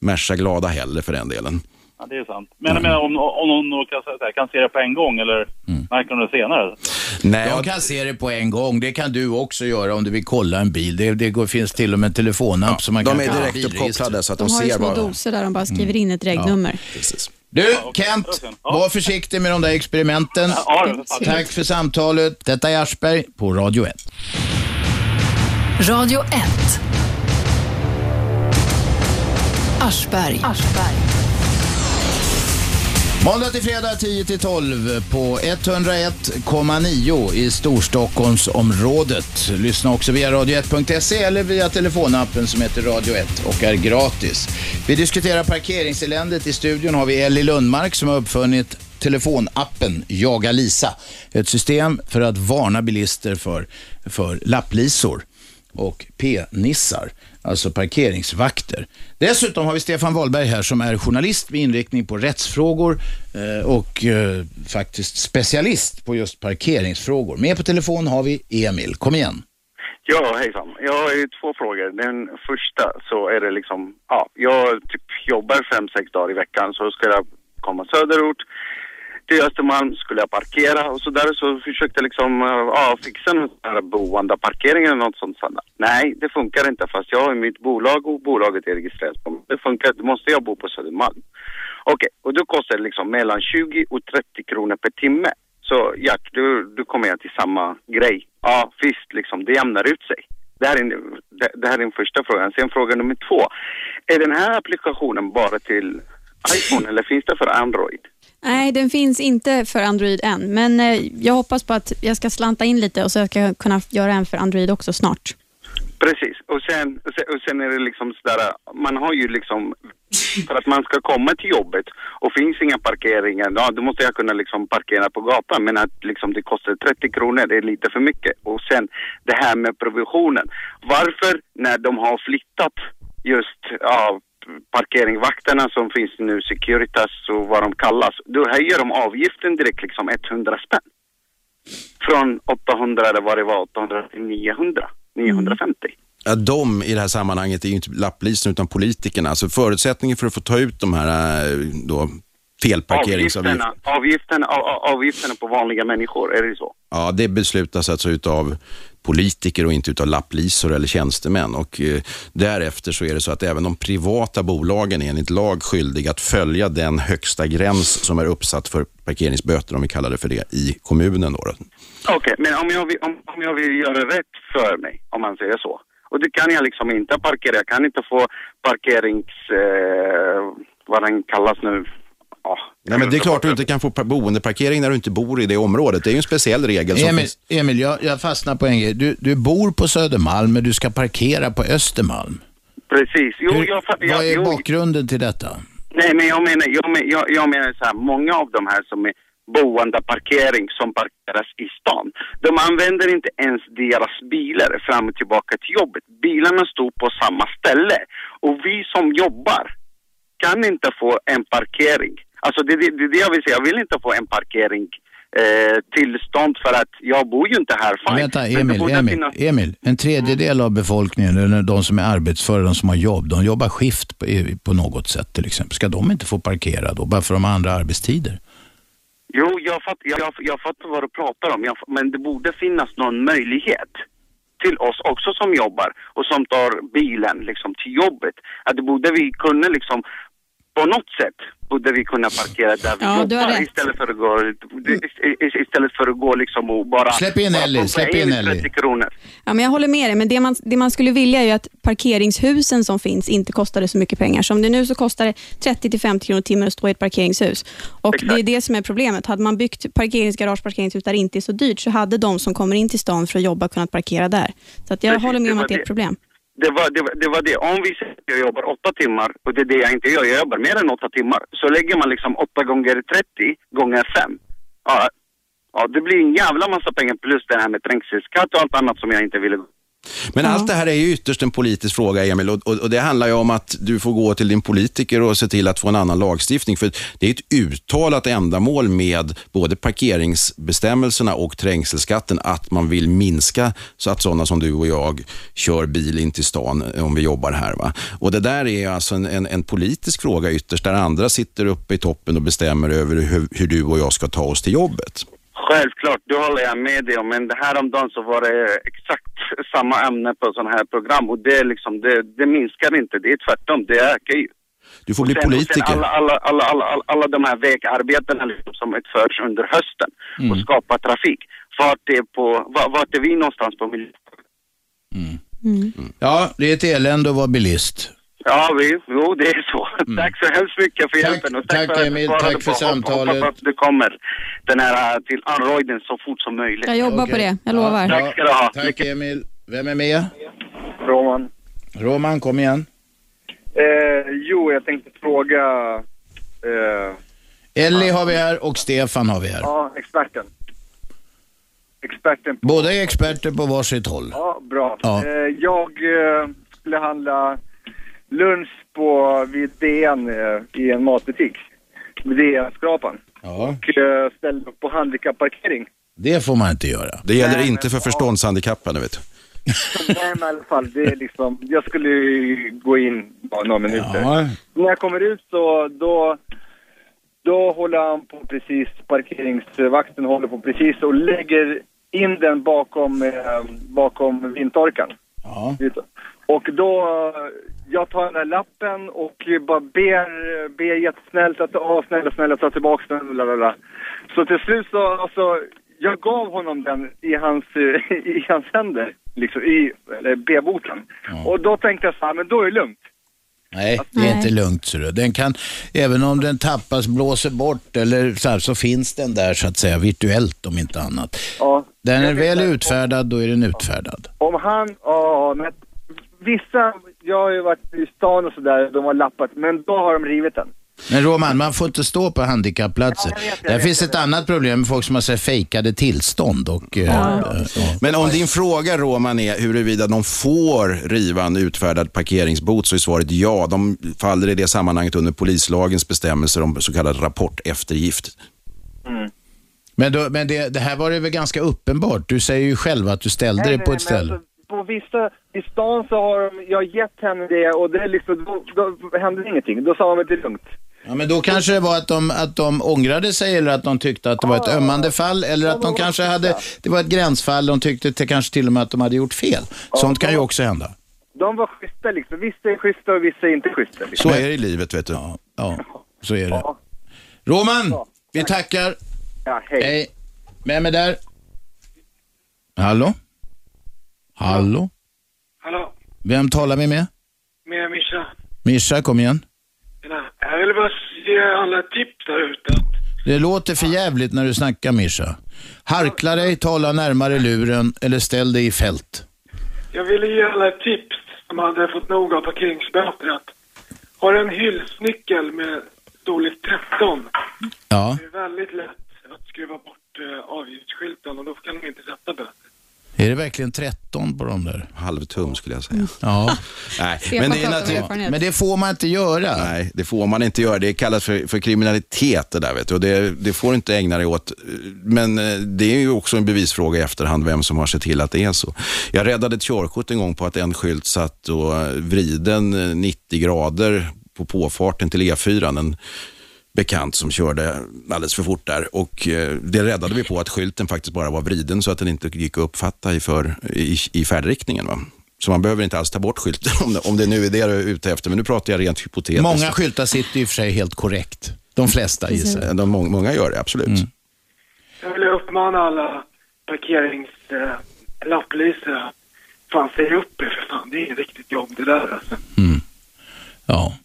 S4: Merca glada heller för den delen.
S15: Ja, det är sant. Men jag menar om, om någon kan, här, kan se det på en gång eller märker de det senare?
S4: Nej,
S2: Jag kan se det på en gång. Det kan du också göra om du vill kolla en bil. Det, det går, finns till och med en telefonapp som man
S4: de
S2: kan
S4: är
S2: kolla
S4: direkt
S2: bilregistret.
S4: uppkopplade så att
S3: De,
S4: de,
S3: har ju
S4: ser
S3: små doser där de bara skriver in ett regnummer.
S2: Du, Kent, var försiktig med de där experimenten. Tack för samtalet. Detta är Aschberg på Radio 1.
S1: Radio 1. Aschberg.
S2: Måndag till fredag 10 till 12 på 101,9 i Storstockholmsområdet. Lyssna också via radio1.se eller via telefonappen som heter Radio 1 och är gratis. Vi diskuterar parkeringseländet. I studion har vi Ellie Lundmark som har uppfunnit telefonappen Jaga Lisa. Ett system för att varna bilister för, för lapplisor och p-nissar, alltså parkeringsvakter. Dessutom har vi Stefan Wahlberg här som är journalist med inriktning på rättsfrågor eh, och eh, faktiskt specialist på just parkeringsfrågor. Med på telefon har vi Emil. Kom igen.
S16: Ja, hejsan. Jag har ju två frågor. Den första så är det liksom, ja, jag typ jobbar fem, sex dagar i veckan så ska jag komma söderut till Östermalm skulle jag parkera och så där så försökte jag liksom, eh, ja, fixa någon sån här boendeparkering eller något sånt. Sådär. Nej, det funkar inte fast jag har mitt bolag och bolaget är registrerat på mig. Det funkar då måste jag bo på Södermalm. Okej, och då kostar det liksom mellan 20 och 30 kronor per timme. Så Jack, du, du kommer jag till samma grej. Ja, visst liksom, det jämnar ut sig. Det här, är, det, det här är den första frågan. Sen fråga nummer två. Är den här applikationen bara till iPhone eller finns det för Android?
S3: Nej, den finns inte för Android än, men eh, jag hoppas på att jag ska slanta in lite och så ska jag kunna göra en för Android också snart.
S16: Precis, och sen, och sen, och sen är det liksom sådär, man har ju liksom, för att man ska komma till jobbet och finns inga parkeringar, ja då måste jag kunna liksom parkera på gatan, men att liksom det kostar 30 kronor, det är lite för mycket. Och sen det här med provisionen, varför när de har flyttat just, ja, parkeringvakterna som finns nu, Securitas och vad de kallas, då höjer de avgiften direkt liksom 100 spänn. från 800 eller vad det var, 800 till 900, 950.
S4: Ja, de i det här sammanhanget är ju inte lapplisen utan politikerna. Alltså förutsättningen för att få ta ut de här eh, då, felparkeringsavgifterna.
S16: Avgifterna, avgifterna, av- av- avgifterna på vanliga människor, är det så?
S4: Ja, det beslutas alltså utav politiker och inte utav lapplisor eller tjänstemän. Och eh, därefter så är det så att även de privata bolagen är enligt lag skyldiga att följa den högsta gräns som är uppsatt för parkeringsböter, om vi kallar det för det, i kommunen.
S16: Okej, men om jag, vill, om, om jag vill göra rätt för mig, om man säger så. Och det kan jag liksom inte parkera. Jag kan inte få parkerings... Eh, vad den kallas nu. Ja,
S4: Nej, men det är klart du inte kan få pa- boendeparkering när du inte bor i det området. Det är ju en speciell regel som
S2: Emil,
S4: finns.
S2: Emil jag, jag fastnar på en grej. Du, du bor på Södermalm, men du ska parkera på Östermalm.
S16: precis. Jo,
S2: Hur-
S16: jag, jag,
S2: Vad är
S16: jo,
S2: bakgrunden till detta?
S16: Nej, men jag menar, jag, men- jag, jag menar så här, många av de här som är boendeparkering som parkeras i stan, de använder inte ens deras bilar fram och tillbaka till jobbet. Bilarna står på samma ställe. Och vi som jobbar kan inte få en parkering. Alltså det är det, det, det jag vill säga, jag vill inte få en parkering eh, tillstånd för att jag bor ju inte här. Fine.
S2: Vänta, Emil, Emil,
S16: finnas-
S2: Emil. En tredjedel av befolkningen, eller de som är arbetsföra, de som har jobb, de jobbar skift på, på något sätt till exempel. Ska de inte få parkera då, bara för de har andra arbetstider?
S16: Jo, jag, fatt, jag, jag, jag fattar vad du pratar om, jag, men det borde finnas någon möjlighet till oss också som jobbar och som tar bilen liksom till jobbet. Att det borde vi kunna liksom, på något sätt borde vi kunna parkera där vi
S3: Ja,
S16: jobbar istället för att gå, istället för att gå liksom och bara...
S2: Släpp in Ellie, släpp in Ellie.
S16: 30 kronor.
S3: Ja, men jag håller med dig, men det man, det man skulle vilja är ju att parkeringshusen som finns inte kostade så mycket pengar. Som det är nu så kostar det 30-50 kronor timmen att stå i ett parkeringshus. Och Det är det som är problemet. Hade man byggt parkeringsgarage, parkeringshus där det inte är så dyrt, så hade de som kommer in till stan för att jobba kunnat parkera där. Så att jag
S16: Precis,
S3: håller med om att det är ett problem.
S16: Det var, det, var, det var det. Om vi säger att jag jobbar åtta timmar och det är det jag inte gör, jag jobbar mer än åtta timmar, så lägger man liksom åtta gånger 30 gånger fem. Ja, ja, det blir en jävla massa pengar plus det här med trängselskatt och allt annat som jag inte ville
S4: men allt det här är ju ytterst en politisk fråga, Emil, och, och, och det handlar ju om att du får gå till din politiker och se till att få en annan lagstiftning. För det är ett uttalat ändamål med både parkeringsbestämmelserna och trängselskatten att man vill minska så att sådana som du och jag kör bil in till stan eh, om vi jobbar här. Va? Och det där är alltså en, en, en politisk fråga ytterst, där andra sitter uppe i toppen och bestämmer över hur, hur du och jag ska ta oss till jobbet.
S16: Självklart, det håller jag med dig om. Men det här om dagen så var det exakt samma ämne på sådana här program och det, liksom, det, det minskar inte, det är tvärtom, det ökar ju.
S4: Du får bli
S16: Sen-
S4: politiker.
S16: alla, alla, alla, alla, alla, alla de här vägarbetena liksom som utförs under hösten
S2: Mm.
S16: och skapar trafik. Vart är, på, va- vart är vi någonstans på miljön?
S2: Ja, det är ett elände att vara bilist.
S16: Ja, vi, jo det är så. Tack så hemskt mycket för hjälpen. Och
S2: tack,
S16: för att du
S2: Emil.
S16: svarade
S2: Tack för
S16: på- hoppas
S2: samtalet.
S16: att det kommer den här äh, till Androiden så fort som möjligt.
S3: Jag jobbar på det, jag lovar.
S16: Tack ska du ha.
S2: Tack Emil. Vem är med?
S17: Roman.
S2: Roman, kom igen.
S17: Eh, jo, jag tänkte fråga... Eh,
S2: Ellie har vi här och Stefan har vi här.
S17: ja, experten. Experten.
S2: Båda är experter på varsitt håll.
S17: Ja, bra.
S2: Ja.
S17: Eh, jag eh, skulle handla lunch på, vid DN eh, i en matbutik. Vid DN-skrapan.
S2: Ja.
S17: Och eh, ställde upp på handikapparkering.
S2: Det får man inte göra.
S4: Det gäller
S17: Nej,
S4: inte för förståndshandikappade, vet du.
S17: Nej, men i alla fall, det är liksom, jag skulle gå in bara några minuter.
S2: Ja.
S17: När jag kommer ut så då, då håller han på precis, parkeringsvakten håller på precis och lägger in den bakom, eh, bakom vindtorkaren.
S2: Ja.
S17: Och då, jag tar den där lappen och bara ber, ber jättesnällt att, åh snälla, snälla ta tillbaka den, lalala. Så till slut så, alltså, jag gav honom den i hans, eh, i hans händer, liksom i eller B-boten. Och då tänkte jag så här, men då är det lugnt.
S2: Nej, det är inte lugnt. Så du. den kan, även om den tappas, blåser bort eller så, här, så finns den där så att säga virtuellt om inte annat.
S17: Ja.
S2: Den är väl utfärdad, då är den utfärdad.
S17: Om han, ja, men vissa, jag har ju varit i stan och sådär, de har lappat, men då har de rivit den.
S2: Men Roman, man får inte stå på handikappplatser. Där finns ett annat problem med folk som har så här fejkade tillstånd. Och, eh, ja.
S4: Men om din fråga Roman är huruvida de får riva en utfärdad parkeringsbot så är svaret ja. De faller i det sammanhanget under polislagens bestämmelser om så kallad rapporteftergift.
S2: Men, då, men det, det här var det väl ganska uppenbart? Du säger ju själv att du ställde
S11: Nej,
S2: dig på
S11: nej,
S2: ett ställe.
S11: Alltså, på vissa, i stan så har de, jag gett henne det och det är liksom, då, då hände ingenting. Då sa de att det är lugnt.
S2: Ja, men då kanske det var att de, att de ångrade sig eller att de tyckte att det var ett ömmande fall eller att de kanske hade, det var ett gränsfall, de tyckte till, kanske till och med att de hade gjort fel. Sånt kan ju också hända.
S11: De var schyssta liksom. Vissa är schyssta och vissa är inte schyssta. Liksom.
S4: Så är det i livet, vet du.
S2: Ja, ja så är det. Roman, vi tackar.
S11: Ja, hej.
S2: Vem är där? Hallå? Hallå?
S18: Hallå,
S2: Vem talar vi med?
S18: med Mischa.
S2: Mischa, kom igen.
S18: Tjena. Jag vill bara ge alla tips där ute.
S2: Det låter för jävligt när du snackar Mischa. Harkla dig, tala närmare luren eller ställ dig i fält.
S18: Jag ville ge alla tips som hade fått nog av parkeringsböter. Har en hylsnyckel med storlek 13,
S2: Ja.
S18: det är väldigt lätt att skruva bort eh, avgiftsskylten och då kan de inte sätta böter.
S2: Är det verkligen 13 på de där?
S4: Halvtum skulle jag säga.
S2: Ja.
S4: Nej, men det, är
S2: erfarenhet. Men det får man inte göra.
S4: Nej, det får man inte göra. Det kallas för, för kriminalitet det där vet du. Och det, det får du inte ägna dig åt. Men eh, det är ju också en bevisfråga i efterhand vem som har sett till att det är så. Jag räddade ett körkort en gång på att en skylt satt och vriden eh, 90 grader på påfarten till E4. En bekant som körde alldeles för fort där och eh, det räddade vi på att skylten faktiskt bara var vriden så att den inte gick att uppfatta i, för, i, i färdriktningen. Va? Så man behöver inte alls ta bort skylten om det, om det nu är det du är ute efter. Men nu pratar jag rent hypotetiskt.
S2: Många skyltar sitter i och för sig helt korrekt. De flesta gissar jag.
S4: De, må- många gör det, absolut.
S18: Jag vill uppmana alla parkerings eh, att fan säg upp er för fan. Det är inget riktigt jobb det där alltså.
S2: Ja.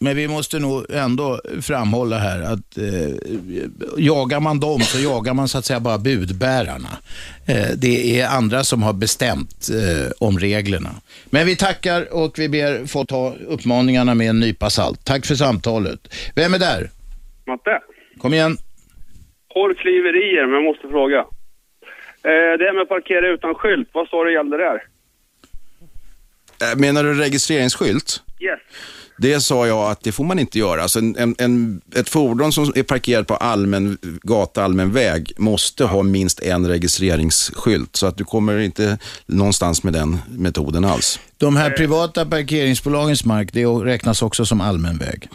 S2: Men vi måste nog ändå framhålla här att eh, jagar man dem så jagar man så att säga bara budbärarna. Eh, det är andra som har bestämt eh, om reglerna. Men vi tackar och vi ber få ta uppmaningarna med en nypa salt. Tack för samtalet. Vem är där?
S19: Matte,
S2: Kom igen.
S19: hårklyverier, men jag måste fråga. Eh, det här med att parkera utan skylt, vad sa du gällde där?
S4: Eh, Menar du registreringsskylt?
S19: Yes.
S4: Det sa jag att det får man inte göra. Alltså en, en, ett fordon som är parkerat på allmän gata, allmän väg måste ha minst en registreringsskylt. Så att du kommer inte någonstans med den metoden alls.
S2: De här privata parkeringsbolagens mark, det räknas också som allmän väg.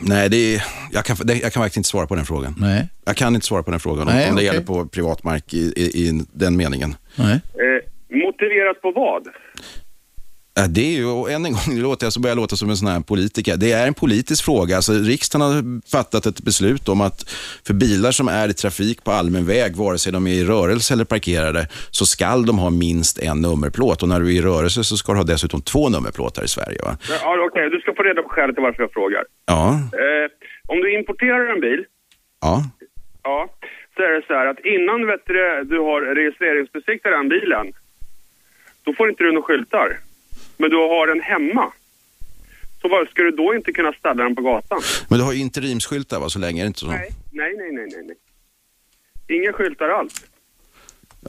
S4: Nej, det är, jag, kan, det, jag kan faktiskt inte svara på den frågan.
S2: Nej.
S4: Jag kan inte svara på den frågan om,
S2: Nej,
S4: om det
S2: okej.
S4: gäller på privat mark i, i, i den meningen.
S2: Nej.
S19: Eh, motiverat på vad?
S4: Det är ju, och än en gång, det låter jag så börjar jag låta som en sån här politiker. Det är en politisk fråga. Alltså, riksdagen har fattat ett beslut om att för bilar som är i trafik på allmän väg, vare sig de är i rörelse eller parkerade, så ska de ha minst en nummerplåt. Och när du är i rörelse så ska du ha dessutom två nummerplåtar i Sverige. Va?
S19: Ja, Okej, du ska få reda på skälet till varför jag frågar.
S4: Ja,
S19: Eh, om du importerar en bil,
S4: ja.
S19: ja, så är det så här att innan vet du, du har registreringsbesiktat den bilen, då får inte du några skyltar. Men du har den hemma. Så vad, ska du då inte kunna ställa den på gatan?
S4: Men du har ju interimsskyltar va, så länge är det inte så?
S19: Nej, nej, nej, nej, nej. nej. Inga skyltar alls.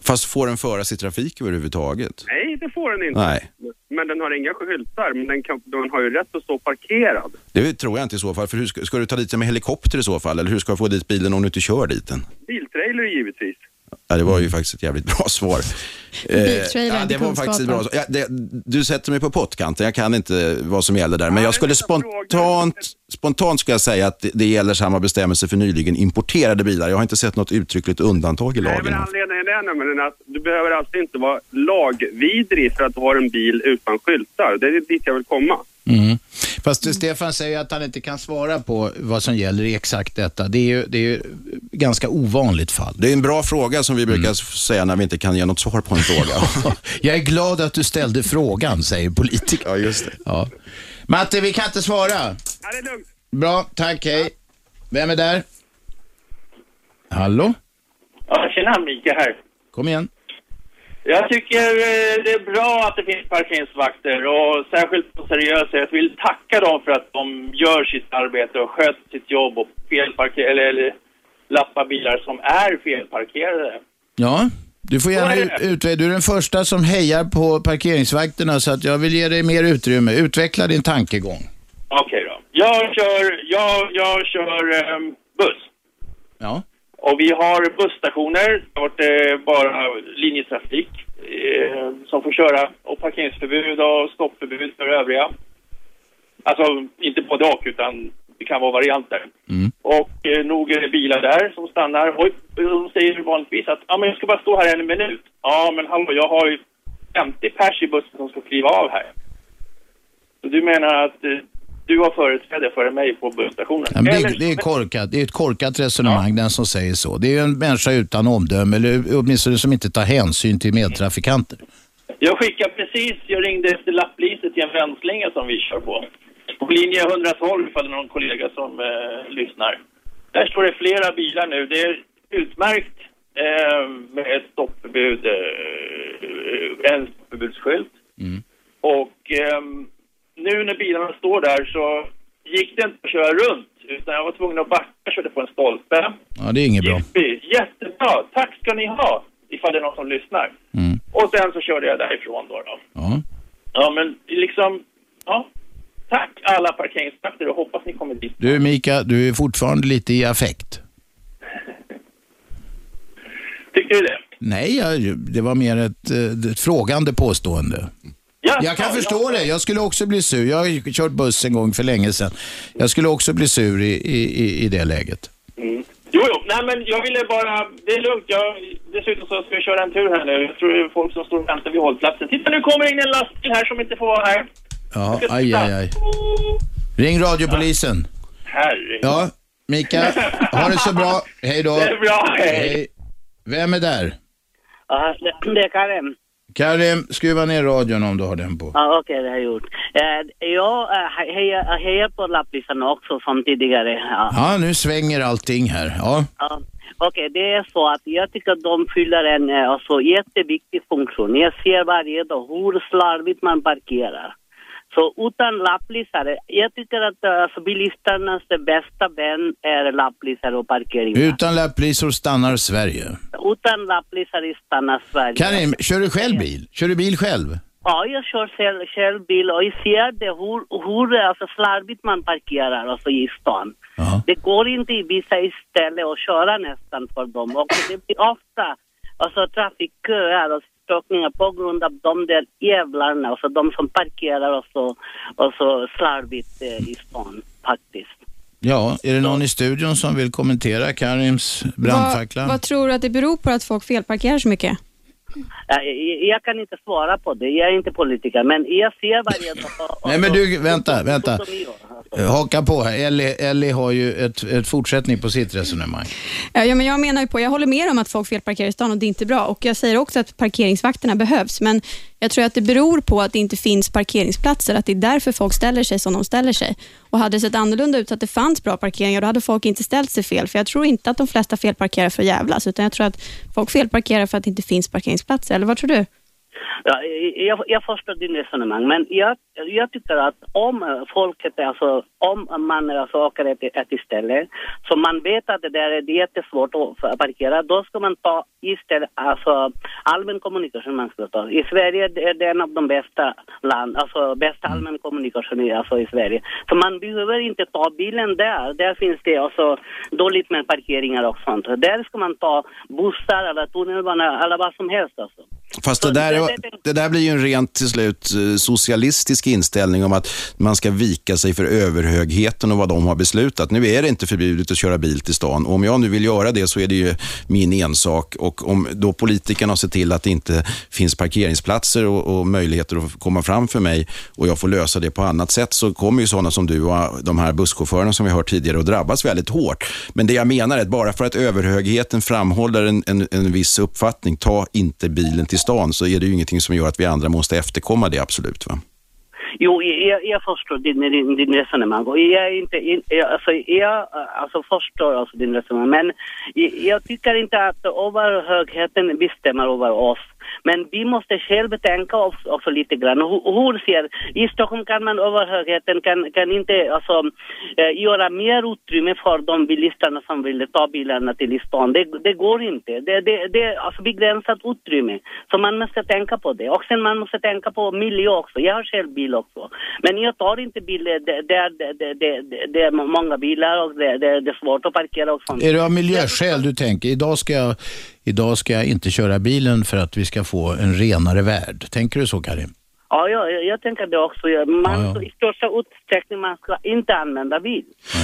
S4: Fast får den föras i trafik överhuvudtaget?
S19: Nej, det får den inte.
S4: Nej.
S19: Men den har inga skyltar, men den, kan, den har ju rätt att stå parkerad.
S4: Det tror jag inte i så fall. För hur ska, ska du ta dit den med helikopter i så fall? Eller hur ska du få dit bilen om du inte kör dit den?
S19: Biltrailer givetvis.
S4: Ja, det var ju faktiskt ett jävligt bra svar. Eh, ja, det var faktiskt ett bra. Ja, det, du sätter mig på pottkanten, jag kan inte vad som gäller där. Men jag skulle spontant, spontant ska jag säga att det, det gäller samma bestämmelse för nyligen importerade bilar. Jag har inte sett något uttryckligt undantag i
S19: Nej,
S4: lagen.
S19: men anledningen är nämligen att du behöver alltså inte vara lagvidrig för att du har en bil utan skyltar. Det är dit jag vill komma.
S2: Mm. Fast Stefan säger att han inte kan svara på vad som gäller i exakt detta. Det är ju, det är ju ganska ovanligt fall.
S4: Det är en bra fråga som vi brukar säga när vi inte kan ge något svar på en fråga.
S2: Jag är glad att du ställde frågan, säger politiker.
S4: Ja, just det.
S2: Ja. Matte, vi kan inte svara.
S19: Ja, det är lugnt.
S2: Bra, tack, hej. Vem är där? Hallå?
S20: Ja, tjena, Mika här.
S2: Kom igen.
S20: Jag tycker eh, det är bra att det finns parkeringsvakter och särskilt på seriösa. Jag vill tacka dem för att de gör sitt arbete och sköter sitt jobb och felparker eller, eller lappar bilar som är felparkerade.
S2: Ja, du får gärna ut- utveckla. Du är den första som hejar på parkeringsvakterna så att jag vill ge dig mer utrymme. Utveckla din tankegång.
S20: Okej då. Jag kör, jag, jag kör ehm, buss.
S2: Ja.
S20: Och vi har busstationer, det har varit eh, bara linjetrafik eh, som får köra och parkeringsförbud och stoppförbud för övriga. Alltså inte både och utan det kan vara varianter. Och eh, nog är det bilar där som stannar och de säger vanligtvis att ja, men jag ska bara stå här en minut. Ja men hallå jag har ju 50 pers i bussen som ska kliva av här. Så du menar att eh, du har företräde före mig på busstationen?
S2: Ja, men
S20: Eller-
S2: det, det, är korkat, det är ett korkat resonemang, den som säger så. Det är en människa utan omdöme, eller åtminstone som inte tar hänsyn till medtrafikanter.
S20: Jag skickar precis, jag ringde efter lappliset till en vändslinga som vi kör på. På linje 112 ifall det är någon kollega som eh, lyssnar. Där står det flera bilar nu. Det är utmärkt eh, med ett stoppförbud, eh, en stoppförbudsskylt. Och ehm, nu när bilarna står där så gick det inte att köra runt utan jag var tvungen att backa, jag körde på en stolpe.
S2: Ja, det är inget bra.
S20: Jättebra, tack ska ni ha ifall det är någon som lyssnar. Och sen så körde jag därifrån då. då.
S2: Ja.
S20: Ja, men liksom, ja. Tack alla parkeringsvakter och hoppas ni kommer dit.
S2: Du Mika, du är fortfarande lite i affekt.
S20: Tycker du det?
S2: Nej, jag, det var mer ett, eh, ett frågande påstående.
S20: Ja,
S2: Jag kan förstå det. Jag skulle också bli sur. Jag har kört buss en gång för länge sedan. Jag skulle också bli sur i, i, i- det läget.
S20: Jo, jo, nej men jag ville bara, det är lugnt. Jag, dessutom så ska vi köra en tur här nu. Jag tror det är folk som står och väntar vid hållplatsen. Titta nu kommer in en lastbil här som inte får vara här.
S2: Ja, aj, aj, aj. Ring radiopolisen.
S20: Herre.
S2: Ja, Mika, ha det så bra. Hej då.
S20: Det är bra, hej.
S2: Vem är där?
S21: Ja, det, det är Karim.
S2: Karim, skruva ner radion om du har den på.
S21: Ja, okej, det har jag gjort. Eh, jag eh, hejar, hejar på lapplisarna också som tidigare. Ja.
S2: Ja, nu svänger allting här. Ja.
S21: Ja. Okej, det är så att jag tycker att de fyller en eh, alltså, jätteviktig funktion. Jag ser varje dag hur slarvigt man parkerar. Så utan lapplisare, jag tycker att alltså, bilisternas bästa vän är lapplisare och parkering.
S2: Utan lapplisor stannar Sverige.
S21: Utan lapplisare stannar Sverige.
S2: Karim, kör du själv bil? Kör du bil själv?
S21: Ja, jag kör själv, själv bil och jag ser det hur, hur alltså, slarvigt man parkerar alltså, i stan. Det går inte i vissa ställen att köra nästan för dem och det blir ofta alltså, trafikköer och stökningar på grund av de där jävlarna, alltså de som parkerar och så, och så slarvigt eh, i stan faktiskt.
S2: Ja, är det någon i studion som vill kommentera Karims brandfackla?
S3: Vad, vad tror du att det beror på att folk felparkerar så mycket?
S21: Jag, kan inte svara på det, jag är inte politiker, men jag ser varje dag...
S2: Nej men du, vänta, vänta. Eh, Haka på här. Ellie, Ellie har ju ett, ett fortsättning på sitt resonemang.
S3: Ja, ja, men jag menar ju på, jag håller med om att folk felparkerar i stan och det är inte bra. Och Jag säger också att parkeringsvakterna behövs, men jag tror att det beror på att det inte finns parkeringsplatser, att det är därför folk ställer sig som de ställer sig. Och Hade det sett annorlunda ut, så att det fanns bra parkeringar, då hade folk inte ställt sig fel. För Jag tror inte att de flesta felparkerar för att jävlas, utan jag tror att folk felparkerar för att det inte finns parkeringsplatser. Eller vad tror du?
S21: Ja, jag, jag förstår din resonemang, men jag, jag tycker att om eh, folket, alltså om man alltså åker ett, ett ställe som man vet att det där är jättesvårt att parkera, då ska man ta istället alltså allmän kommunikation man ska ta. I Sverige är det en av de bästa land, alltså bästa allmän kommunikation i, alltså i Sverige. Så man behöver inte ta bilen där. Där finns det alltså dåligt med parkeringar och sånt. Där ska man ta bussar eller tunnelbana eller vad som helst alltså.
S4: Fast det där, är- det där blir ju en rent till slut eh, socialistisk inställning om att man ska vika sig för överhögheten och vad de har beslutat. Nu är det inte förbjudet att köra bil till stan. Och om jag nu vill göra det så är det ju min ensak. Och om då politikerna ser till att det inte finns parkeringsplatser och, och möjligheter att komma fram för mig och jag får lösa det på annat sätt så kommer ju sådana som du och de här busschaufförerna som vi hört tidigare att drabbas väldigt hårt. Men det jag menar är att bara för att överhögheten framhåller en, en, en viss uppfattning, ta inte bilen till Pakistan så är det ju ingenting som gör att vi andra måste efterkomma det absolut. Va?
S21: Jo, jag, jag förstår din, din, din resonemang jag är inte, jag, alltså, jag alltså, förstår alltså din resonemang men jag, jag tycker inte att överhögheten bestämmer över oss. Men vi måste själva tänka också, också lite grann. Hur, hur ser, I Stockholm kan man överhögheten kan, kan inte alltså, eh, göra mer utrymme för de bilisterna som vill ta bilarna till stan. Det, det går inte. Det, det, det är alltså begränsat utrymme. Så man måste tänka på det. Och sen man måste tänka på miljö också. Jag har själv bil också. Men jag tar inte bil eh, där det, det, det, det, det, det är många bilar och det, det, det är svårt att parkera och sånt.
S2: Är det av miljöskäl du tänker? Idag ska, jag, idag ska jag inte köra bilen för att vi ska få en renare värld. Tänker du så Karim?
S21: Ja, ja jag, tänker det också. Man, I största utsträckning man ska inte använda bil.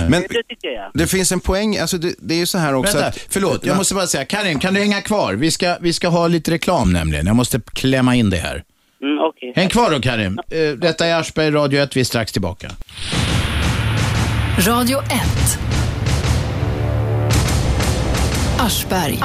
S4: Men-
S21: det, det tycker jag.
S4: Det finns en poäng, alltså det, det är ju så här också
S2: Vänta,
S4: att...
S2: förlåt, jag måste bara säga, Karin, kan du hänga kvar? Vi ska, vi ska ha lite reklam nämligen. Jag måste klämma in det här.
S21: Mm, okej.
S2: Häng kvar då Karin. Eh, Detta är Aschberg, Radio 1, vi är strax tillbaka.
S1: Radio 1. Aschberg.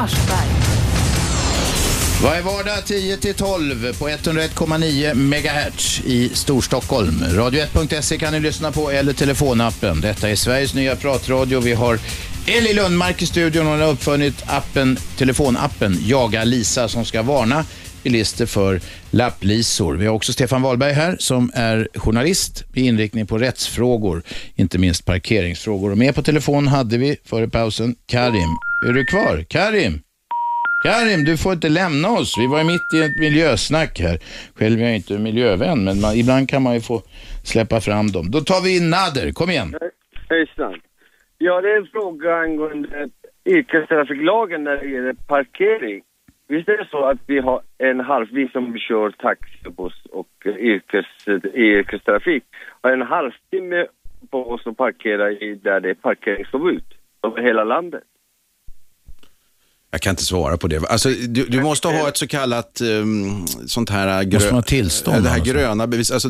S2: Varje vardag 10 till 12 på 101,9 MHz i Storstockholm. Radio1.se kan ni lyssna på eller telefonappen. Detta är Sveriges nya pratradio. Vi har Eli Lundmark i studion. Hon har uppfunnit appen, telefonappen Jaga Lisa som ska varna bilister för lapplisor. Vi har också Stefan Wahlberg här som är journalist med inriktning på rättsfrågor, inte minst parkeringsfrågor. Och med på telefon hade vi före pausen Karim. Är du kvar? Karim? Karim, du får inte lämna oss. Vi var ju mitt i ett miljösnack här. Själv är jag inte miljövän, men man, ibland kan man ju få släppa fram dem. Då tar vi in Nader. Kom igen.
S22: Hejsan. Ja, det är en fråga angående yrkestrafiklagen när det gäller parkering. Visst är det så att vi har en halv, vi som kör taxi, buss och yrkes, yrkestrafik har en halvtimme på oss att parkera i där det är parkeringsförbud över hela landet.
S4: Jag kan inte svara på det. Alltså, du, du måste ha ett så kallat um, sånt här... Grö...
S2: Måste man ha tillstånd
S4: äh, Det här
S2: alltså?
S4: gröna bevis. Alltså,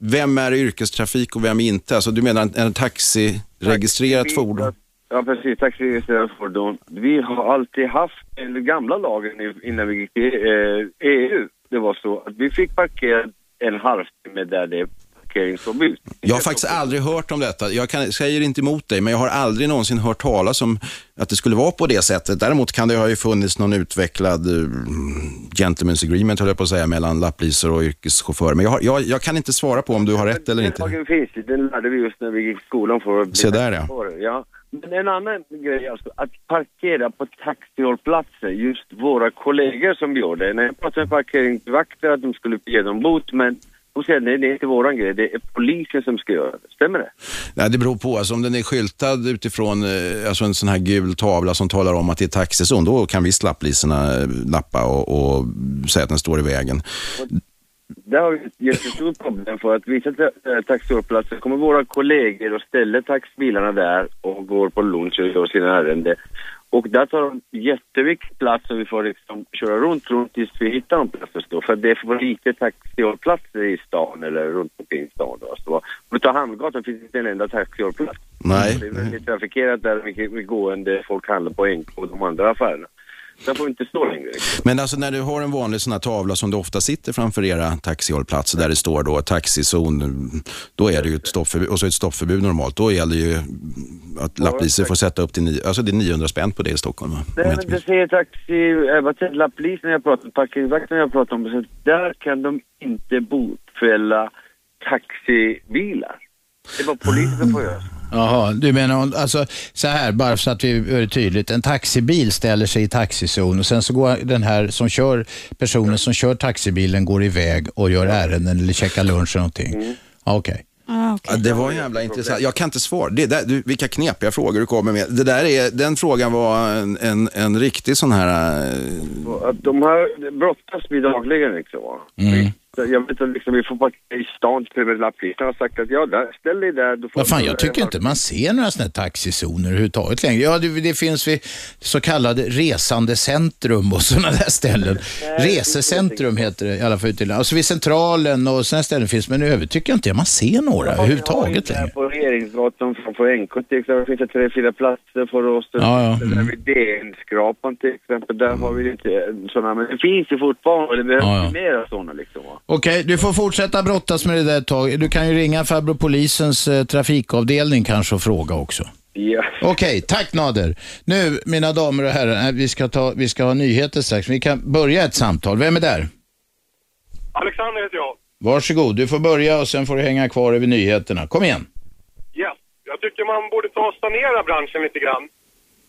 S4: vem är yrkestrafik och vem är inte? Alltså, du menar en, en taxiregistrerat fordon?
S22: Ja, precis. Taxiregistrerat fordon. Vi har alltid haft, den gamla lagen innan vi gick till eh, EU, det var så att vi fick parkera en halvtimme där det är parkeringsförbud.
S4: Jag har faktiskt aldrig hört om detta. Jag kan, säger inte emot dig, men jag har aldrig någonsin hört talas om att det skulle vara på det sättet. Däremot kan det ha ju funnits någon utvecklad uh, gentleman's agreement, höll jag på att säga, mellan lapplisor och yrkeschaufförer. Men jag, har, jag, jag kan inte svara på om du har rätt eller
S22: Den
S4: inte.
S22: lagen finns ju. Den lärde vi just när vi gick i skolan för att bli
S4: Se där, ja.
S22: ja. Men en annan grej alltså, att parkera på taxihållplatser, just våra kollegor som gör det. När jag pratade med parkeringsvakter att de skulle ge dem bot, men de säger nej, det är inte våran grej, det är polisen som ska göra det. Stämmer det?
S4: Nej, det beror på. Alltså, om den är skyltad utifrån eh, alltså en sån här gul tavla som talar om att det är taxizon, då kan visst lapplisorna eh, lappa och, och säga att den står i vägen.
S22: Där har vi ett jättestort problem för att vissa eh, taxihållplatser kommer våra kollegor och ställer taxibilarna där och går på lunch och gör sina ärenden. Och där tar de jätteviktig plats och vi får liksom köra runt, runt tills vi hittar en plats att stå. För det är för lite taxihållplatser i stan eller runt omkring stan. Då. Så, om du tar Hamngatan finns det inte en enda taxihållplats.
S4: Nej.
S22: Det är väldigt trafikerat där, mycket gående, folk handlar på NK och de andra affärerna. Där får inte stå längre.
S4: Men alltså när du har en vanlig sån här tavla som det ofta sitter framför era taxihållplatser där det står då taxizon, då är det ju ett stoppförbud, och så ett stoppförbud normalt. Då gäller ju att lapplisor får sätta upp till, ni, alltså det är 900 spänn på det i Stockholm.
S22: Nej, men det säger taxi, äh, vad säger lapplisen jag pratar om, parkeringsvakten jag pratar om, så där kan de inte botfälla taxibilar. Det var polisen som får göra.
S2: Jaha, du menar alltså så här, bara så att vi gör det tydligt. En taxibil ställer sig i taxizon och sen så går den här som kör, personen som kör taxibilen går iväg och gör ärenden eller checkar lunch eller någonting.
S22: Mm.
S2: Ja, Okej.
S4: Ja, det var jävla intressant. Jag kan inte svara. Det där, du, vilka knepiga frågor du kommer med. Det där är, den frågan var en, en, en riktig sån här...
S22: Att de här brottas vi dagligen liksom.
S2: Mm.
S22: Jag vet att liksom, vi får parkera i stan, lapplisen har sagt att ja, där, ställ dig där. Du får
S2: Vad fan, jag tycker inte man ser några sådana här taxizoner överhuvudtaget längre. Ja, det, det finns vid så kallade resandecentrum och sådana där ställen. Resecentrum heter det i alla fall ute i landet. Alltså vid Centralen och sådana ställen finns, men i övrigt tycker jag inte man ser några överhuvudtaget längre.
S22: på Regeringsgatan framför NK till exempel finns det tre, fyra platser för oss.
S2: Ja, ja.
S22: Där vid DN-skrapan till exempel, där har vi inte sådana, men det finns ju fortfarande, det behövs
S2: Ja, ja.
S22: mera sådana liksom. Va?
S2: Okej, du får fortsätta brottas med det där ett tag. Du kan ju ringa farbror polisens eh, trafikavdelning kanske och fråga också.
S22: Ja.
S2: Okej, tack Nader. Nu, mina damer och herrar, eh, vi ska, ta, vi ska ha nyheter strax. Vi kan börja ett samtal. Vem är där?
S23: Alexander heter jag.
S2: Varsågod, du får börja och sen får du hänga kvar över nyheterna. Kom igen.
S23: Yes. Jag tycker man borde ta och sanera branschen lite grann.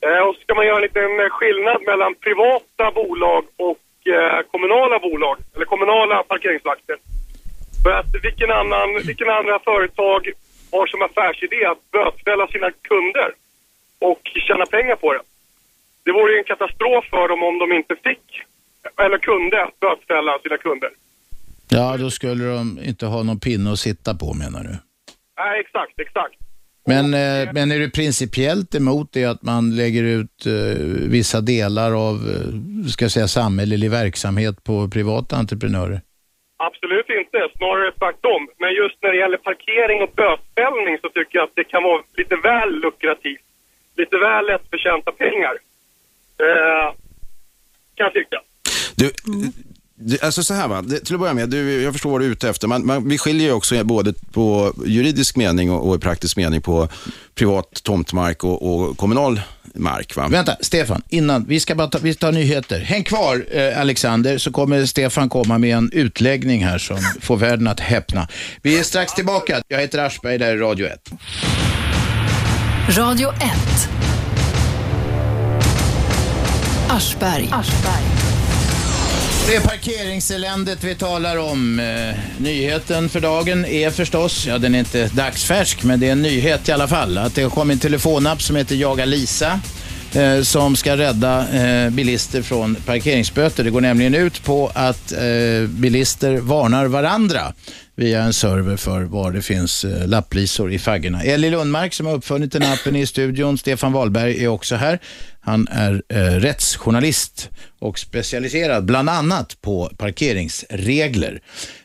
S23: Eh, och så ska man göra en liten eh, skillnad mellan privata bolag och kommunala bolag, eller kommunala parkeringsvakter. För att vilken annan, vilken andra företag har som affärsidé att bötfälla sina kunder och tjäna pengar på det? Det vore ju en katastrof för dem om de inte fick, eller kunde, bötfälla sina kunder.
S2: Ja, då skulle de inte ha någon pinne att sitta på menar du?
S23: Nej, exakt, exakt.
S2: Men, eh, men är du principiellt emot det att man lägger ut eh, vissa delar av eh, ska jag säga, samhällelig verksamhet på privata entreprenörer?
S23: Absolut inte, snarare tvärtom. Men just när det gäller parkering och bötfällning så tycker jag att det kan vara lite väl lukrativt. Lite väl lättförtjänta pengar. Eh, kan jag tycka.
S4: Du, alltså så här va, det, till att börja med, du, jag förstår vad du är ute efter. Man, man, vi skiljer ju också både på juridisk mening och, och i praktisk mening på privat tomtmark och, och kommunal mark. Va?
S2: Vänta, Stefan, innan, vi ska bara ta, vi tar nyheter. Häng kvar eh, Alexander, så kommer Stefan komma med en utläggning här som får världen att häpna. Vi är strax tillbaka. Jag heter Aschberg, det här är Radio 1.
S1: Radio 1. Aschberg.
S2: Det är parkeringseländet vi talar om. Eh, nyheten för dagen är förstås, ja den är inte dagsfärsk, men det är en nyhet i alla fall. Att det har kommit en telefonapp som heter Jaga Lisa. Eh, som ska rädda eh, bilister från parkeringsböter. Det går nämligen ut på att eh, bilister varnar varandra via en server för var det finns eh, lapplisor i faggorna. Ellie Lundmark som har uppfunnit den appen är i studion. Stefan Wahlberg är också här. Han är eh, rättsjournalist och specialiserad bland annat på parkeringsregler.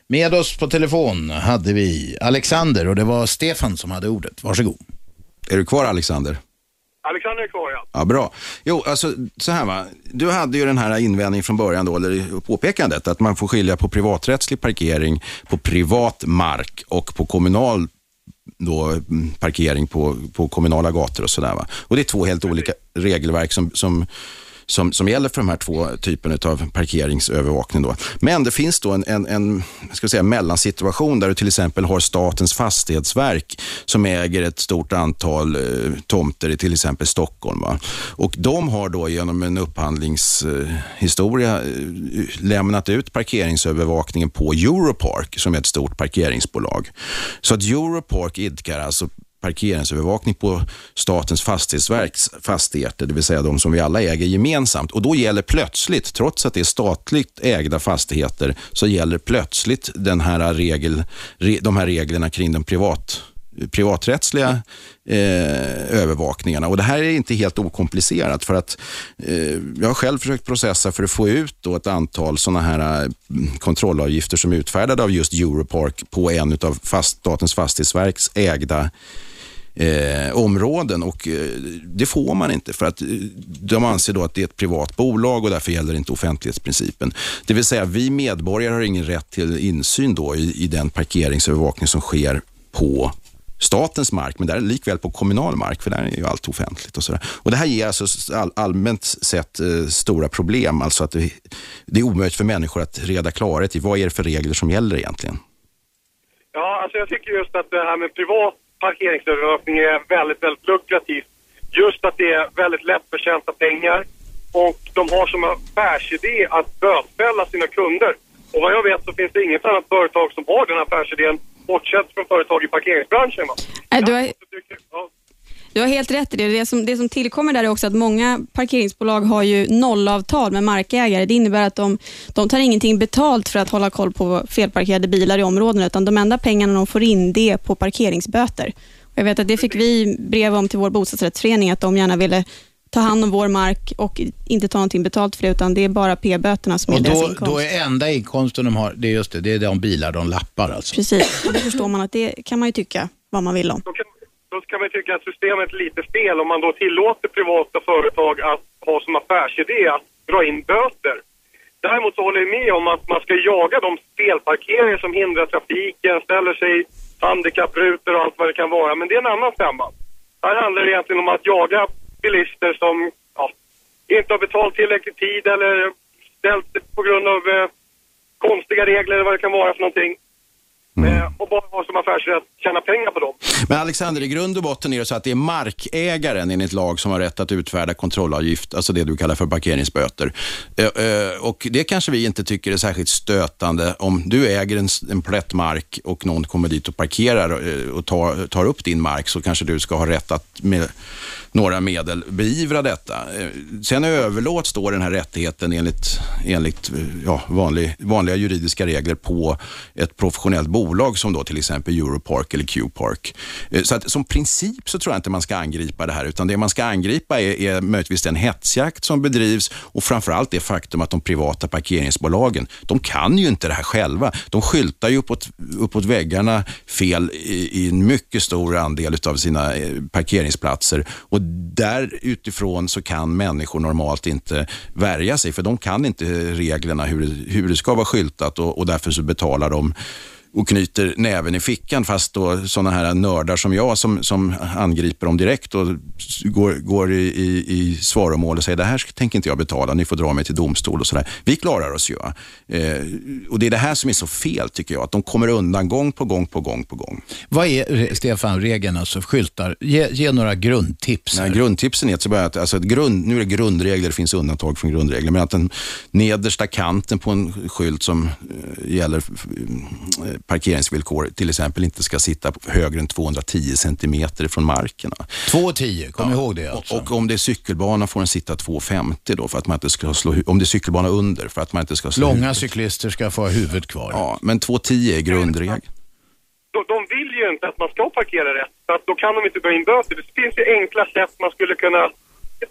S2: Med oss på telefon hade vi Alexander och det var Stefan som hade ordet. Varsågod.
S4: Är du kvar Alexander?
S23: Alexander är kvar ja.
S4: Ja, bra. Jo, alltså så här va. Du hade ju den här invändningen från början då, eller påpekandet, att man får skilja på privaträttslig parkering på privat mark och på kommunal då, mm, parkering på, på kommunala gator och sådär. va. Och det är två helt olika regelverk som, som som, som gäller för de här två typerna av parkeringsövervakning. Då. Men det finns då en, en, en ska säga, mellansituation där du till exempel har Statens fastighetsverk som äger ett stort antal eh, tomter i till exempel Stockholm. Va? Och de har då genom en upphandlingshistoria eh, lämnat ut parkeringsövervakningen på Europark som är ett stort parkeringsbolag. Så att Europark idkar alltså parkeringsövervakning på Statens fastighetsverks fastigheter, det vill säga de som vi alla äger gemensamt. Och då gäller plötsligt, trots att det är statligt ägda fastigheter, så gäller plötsligt den här regel, de här reglerna kring den privat privaträttsliga eh, övervakningarna. Och Det här är inte helt okomplicerat för att eh, jag har själv försökt processa för att få ut då ett antal sådana här eh, kontrollavgifter som är utfärdade av just Europark på en av fast, Statens fastighetsverks ägda eh, områden och eh, det får man inte för att eh, de anser då att det är ett privat bolag och därför gäller inte offentlighetsprincipen. Det vill säga vi medborgare har ingen rätt till insyn då i, i den parkeringsövervakning som sker på statens mark, men där likväl på kommunal mark, för där är ju allt offentligt. och, så där. och Det här ger alltså all, allmänt sett eh, stora problem, alltså att det, det är omöjligt för människor att reda klarhet i vad är det för regler som gäller egentligen.
S23: Ja, alltså jag tycker just att det här med privat parkeringsövervakning är väldigt, väldigt lukrativt. Just att det är väldigt lättförtjänta pengar och de har som affärsidé att bötfälla sina kunder. Och vad jag vet så finns det inget annat företag som har den affärsidén bortsett från företag i parkeringsbranschen. Va?
S3: Nej, du, har, du har helt rätt i det. Det som, det som tillkommer där är också att många parkeringsbolag har ju nollavtal med markägare. Det innebär att de, de tar ingenting betalt för att hålla koll på felparkerade bilar i områdena, utan de enda pengarna de får in det är på parkeringsböter. Jag vet att det fick vi brev om till vår bostadsrättsförening, att de gärna ville ta hand om vår mark och inte ta någonting betalt för det, utan det är bara p-böterna som
S2: Och
S3: är deras
S2: då,
S3: inkomst.
S2: då är enda inkomsten de har, det är just det, det är de bilar de lappar alltså.
S3: Precis, och då förstår man att det kan man ju tycka vad man vill om.
S23: Då kan man tycka att systemet är lite fel om man då tillåter privata företag att ha som affärsidé att dra in böter. Däremot så håller jag med om att man ska jaga de felparkeringar som hindrar trafiken, ställer sig handikapprutor och allt vad det kan vara. Men det är en annan femma. Här handlar det egentligen om att jaga bilister som ja, inte har betalt tillräckligt tid eller ställt på grund av eh, konstiga regler eller vad det kan vara för någonting. Eh, och bara ha som affärsrätt tjäna pengar på dem.
S4: Men Alexander, i grund och botten är det så att det är markägaren enligt lag som har rätt att utfärda kontrollavgift, alltså det du kallar för parkeringsböter. Eh, eh, Och det kanske vi inte tycker är särskilt stötande. Om du äger en, en plätt mark och någon kommer dit och parkerar och tar, tar upp din mark så kanske du ska ha rätt att med några medel beivra detta. Eh, sen överlåts då den här rättigheten enligt, enligt eh, ja, vanlig, vanliga juridiska regler på ett professionellt bolag som då till exempel Europark eller Q-Park. Eh, så att som princip så tror jag inte man ska angripa det här utan det man ska angripa är, är möjligtvis den hetsjakt som bedrivs och framförallt det faktum att de privata parkeringsbolagen, de kan ju inte det här själva. De skyltar ju uppåt, uppåt väggarna fel i, i en mycket stor andel av sina parkeringsplatser och där utifrån så kan människor normalt inte värja sig för de kan inte reglerna hur, det- hur det ska vara skyltat och, och därför så betalar de och knyter näven i fickan fast då sådana här nördar som jag som, som angriper dem direkt och går, går i, i, i svaromål och säger det här tänker inte jag betala, ni får dra mig till domstol och sådär. Vi klarar oss ju. Eh, och det är det här som är så fel tycker jag, att de kommer undan gång på gång på gång på gång.
S2: Vad är, re- Stefan, regeln alltså skyltar? Ge, ge några grundtips.
S4: Nej, grundtipsen är att, alltså, grund, nu är det grundregler, det finns undantag från grundregler, men att den nedersta kanten på en skylt som eh, gäller eh, parkeringsvillkor till exempel inte ska sitta högre än 210 centimeter från marken.
S2: 2,10, kom ihåg det alltså.
S4: Och, och om det är cykelbana får den sitta 2,50 då för att man inte ska slå om det är cykelbana under för att man inte ska slå
S2: Långa
S4: huvudet.
S2: cyklister ska få ha huvudet kvar.
S4: Ja, men 2,10 är grundregel.
S23: De, de vill ju inte att man ska parkera rätt, så att då kan de inte dra in böter. Det finns ju enkla sätt man skulle kunna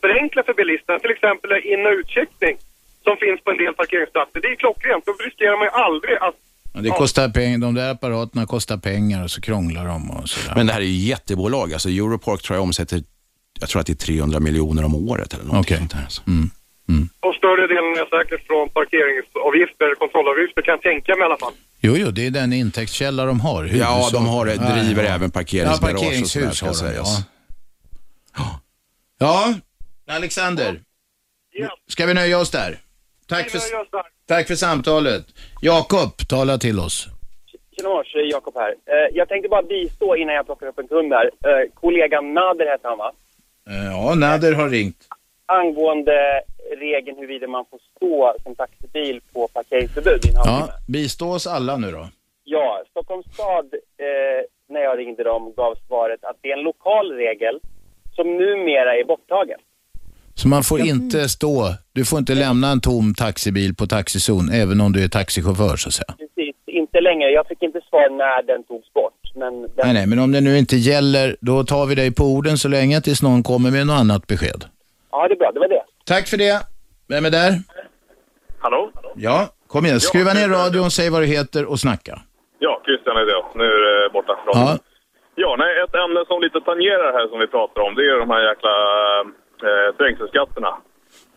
S23: förenkla för bilisterna, till exempel in och utcheckning som finns på en del parkeringsplatser. Det är klockrent, då riskerar man ju aldrig att
S2: Ja, Det kostar pengar, de där apparaterna kostar pengar och så krånglar de och sådär.
S4: Men det här är ju jättebolag. Alltså Europark tror jag omsätter, jag tror att det är 300 miljoner om året eller någonting sånt här. alltså.
S23: Och större delen är säkert från parkeringsavgifter, kontrollavgifter kan jag tänka mig i alla fall.
S2: Jo, jo, det är den intäktskälla de har.
S4: Ja,
S2: huvudsak.
S4: de har, driver
S2: Ja, ja.
S4: även parkeringsgarage
S2: Ja, parkeringshus
S4: och sådär,
S2: har
S4: ska
S2: de,
S4: sägas.
S2: ja. Ja, Alexander. Ska vi nöja oss där? Tack för, tack för samtalet. Jakob, tala till oss.
S24: Tjena mors, Jakob här. Eh, jag tänkte bara bistå innan jag plockar upp en kund här. Eh, kollegan Nader hette han va?
S2: Eh, Ja, Nader har ringt.
S24: Angående regeln huruvida man får stå som taxibil på parkeringsförbud i en halvtimme.
S2: Ja, bistå oss alla nu då.
S24: Ja, Stockholms stad, eh, när jag ringde dem, gav svaret att det är en lokal regel som numera är borttagen.
S2: Så man får inte stå, du får inte lämna en tom taxibil på taxizon, även om du är taxichaufför så att säga.
S24: Precis, inte längre. Jag fick inte svar när den togs bort. Men den,
S2: Nej, nej, men om det nu inte gäller, då tar vi dig på orden så länge tills någon kommer med något annat besked.
S24: Ja, det är bra. Det var det.
S2: Tack för det. Vem är där?
S25: Hallå?
S2: Ja, kom igen. Skruva ner radion, säg vad du heter och snacka.
S25: Ja, Christian är det. Nu är det borta från.
S2: Ja.
S25: Ja, nej, ett ämne som lite tangerar här som vi pratar om, det är de här jäkla eh, trängselskatterna.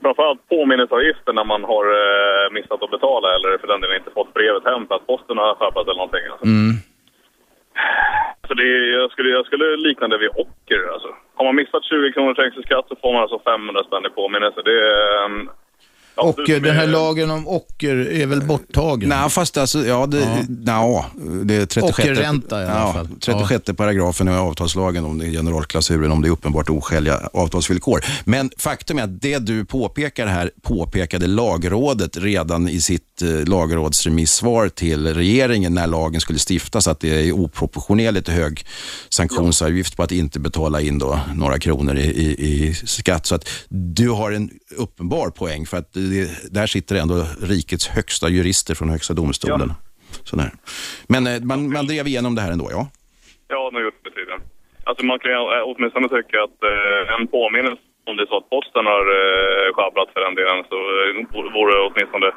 S25: Framförallt påminnelseavgifter när man har eh, missat att betala eller för den delen inte fått brevet hem för att posten har sjabbat eller någonting. Alltså.
S2: Mm.
S25: Så det jag, skulle, jag skulle likna det vid ocker. Alltså. Har man missat 20 kronor trängselskatt så får man alltså 500 spänn i påminnelse. Det är... ehm, ja,
S2: Och den här
S25: är-
S2: lagen om ocker är väl borttagen?
S4: Nej, fast alltså, ja, det, ja. det är 36,
S2: Ockerränta i alla
S4: ja,
S2: fall.
S4: 36 paragrafen i avtalslagen om det är generalklausulen, om det är uppenbart oskäliga avtalsvillkor. Men faktum är att det du påpekar här påpekade lagrådet redan i sitt eh, lagrådsremissvar till regeringen när lagen skulle stiftas, att det är oproportionerligt hög sanktionsavgift på att inte betala in då några kronor i, i, i skatt. Så att du har en uppenbar poäng för att det, där sitter ändå rikets högsta jurister från högsta domstolen. Sådär. Men eh, man, man drev igenom det här ändå, ja.
S25: Ja, har gjort det tydligen. Alltså man kan åtminstone tycka att eh, en påminnelse om det är så att posten har eh, sjabblat för den delen så eh, vore det åtminstone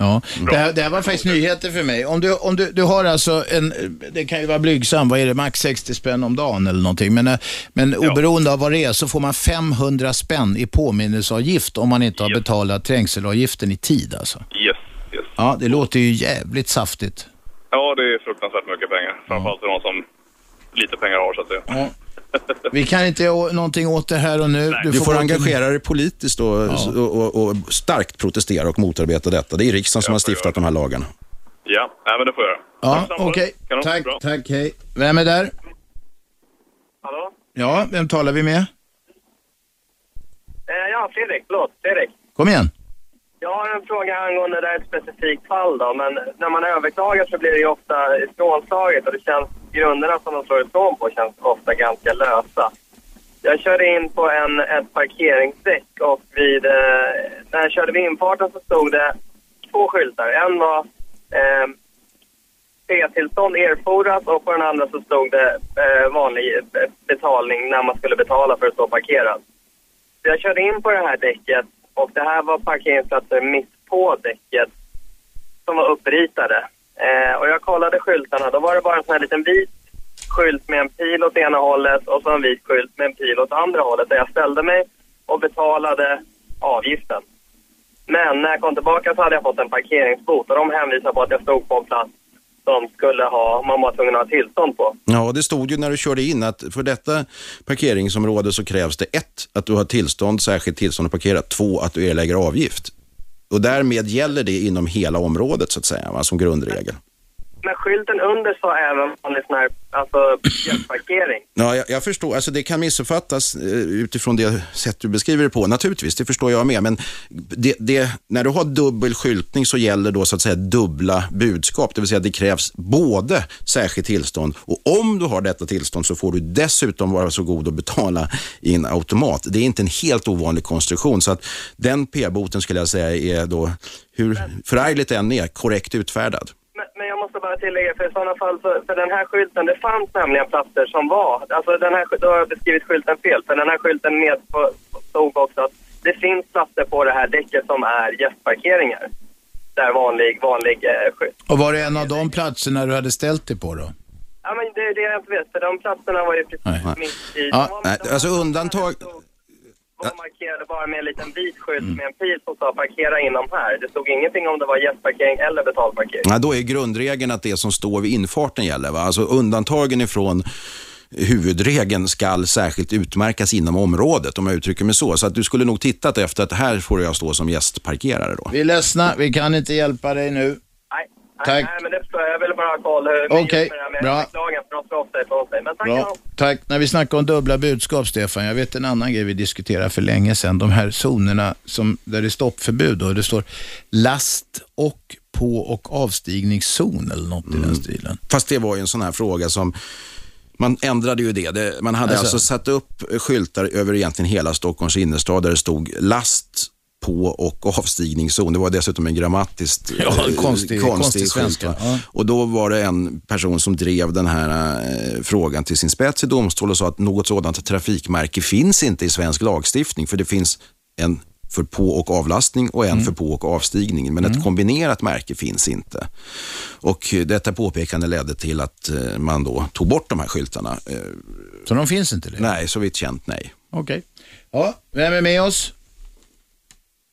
S2: Ja, det här, det här var faktiskt nyheter för mig. Om du, om du, du har alltså en, det kan ju vara blygsam, vad är det, max 60 spänn om dagen eller någonting. Men, eh, men oberoende av vad det är så får man 500 spänn i påminnelseavgift om man inte har betalat trängselavgiften i tid alltså.
S25: Yes, yes.
S2: Ja, det låter ju jävligt saftigt.
S25: Ja, det är fruktansvärt mycket pengar. Framförallt för de som lite pengar har så att säga.
S2: Ja. Vi kan inte göra någonting åt det här och nu.
S4: Du får,
S2: gå till-
S4: engagera dig politiskt och,
S2: Ja.
S4: och, och, och starkt protestera och motarbeta detta. Det är riksdagen som har stiftat de här lagarna.
S25: Ja, nej, men det får jag göra.
S2: Ja, okej.
S25: Kanon,
S2: Tack,
S25: bra.
S2: tack, hej. Vem är där?
S12: Hallå?
S2: Ja, vem talar vi med?
S12: Eh, ja, Fredrik. Förlåt. Fredrik.
S2: Kom igen.
S12: Jag har en fråga angående det här ett specifikt fall då, men när man överklagar så blir det ju ofta ifrånslaget och det känns, grunderna som de slår ifrån på känns ofta ganska lösa. Jag körde in på en, ett parkeringsdäck och vid, eh, när jag körde vid infarten så stod det två skyltar. En var eh, P-tillstånd erfordras och på den andra så stod det eh, vanlig eh, betalning när man skulle betala för att stå parkerad. Så jag körde in på det här däcket och det här var parkeringsplatser mitt på däcket som var uppritade. Eh, och jag kollade skyltarna, då var det bara en sån här liten vit skylt med en pil åt ena hållet och så en vit skylt med en pil åt andra hållet där jag ställde mig och betalade avgiften. Men när jag kom tillbaka så hade jag fått en parkeringsbot och de hänvisade på att jag stod på en plats som skulle ha, man var tvungen att ha tillstånd på.
S4: Ja, det stod ju när du körde in att för detta parkeringsområde så krävs det ett, att du har tillstånd, särskilt tillstånd att parkera, två, att du erlägger avgift. Och därmed gäller det inom hela området så att säga, va, som grundregel.
S12: Men skylten under sa även vanlig sån här, alltså parkering.
S4: Ja, jag, jag förstår. Alltså det kan missuppfattas eh, utifrån det sätt du beskriver det på. Naturligtvis, det förstår jag med. Men det, det, när du har dubbel skyltning så gäller då så att säga dubbla budskap. Det vill säga det krävs både särskilt tillstånd och om du har detta tillstånd så får du dessutom vara så god att betala i en automat. Det är inte en helt ovanlig konstruktion. Så att den p-boten skulle jag säga är då, hur förargligt den är, korrekt utfärdad.
S12: Men, jag måste bara tillägga, för i sådana fall, så, för den här skylten, det fanns nämligen platser som var, alltså den här, då har jag beskrivit skylten fel, för den här skylten med på, stod också att det finns platser på det här däcket som är gästparkeringar. Där vanlig, vanlig eh, skylt.
S2: Och var det en av de platserna du hade ställt dig på då?
S12: Ja men det är det jag inte vet, för de platserna var ju precis mitt i,
S4: Ja, nej, alltså undantag...
S12: de markerade bara med en liten vit skylt med en pil som sa parkera inom här. Det stod ingenting om det var gästparkering eller betalparkering.
S4: Ja, då är grundregeln att det som står vid infarten gäller. Va? Alltså undantagen ifrån huvudregeln skall särskilt utmärkas inom området, om jag uttrycker mig så. Så att du skulle nog tittat efter att här får jag stå som gästparkerare då.
S2: Vi är ledsna, vi kan inte hjälpa dig nu. Tack.
S12: nej men det förstår jag. Jag ville bara ha koll hur
S2: Okej, bra. Bra, tack. När vi snackar om dubbla budskap, Stefan, jag vet en annan grej vi diskuterade för länge sedan. De här zonerna som, där det är stoppförbud och det står last och på och avstigningszon eller något i den stilen.
S4: Fast det var ju en sån här fråga som man ändrade ju det. det man hade
S2: Alltså.
S4: alltså. satt upp skyltar över egentligen hela Stockholms innerstad där det stod last på och avstigningszon. Det var dessutom en grammatiskt
S2: Ja,
S4: eh,
S2: konstig- konstig
S4: skylt,
S2: svenska, ja.
S4: Och då var det en person som drev den här eh, frågan till sin spets i domstol och sa att något sådant trafikmärke finns inte i svensk lagstiftning för det finns en för på och avlastning och en
S2: Mm.
S4: för på och avstigning. Men ett kombinerat märke finns inte. Och detta påpekande ledde till att eh, man då tog bort de här skyltarna. Eh,
S2: Så de finns inte längre?
S4: Nej, så vitt känt nej.
S2: Okej. Ja, vem är med oss?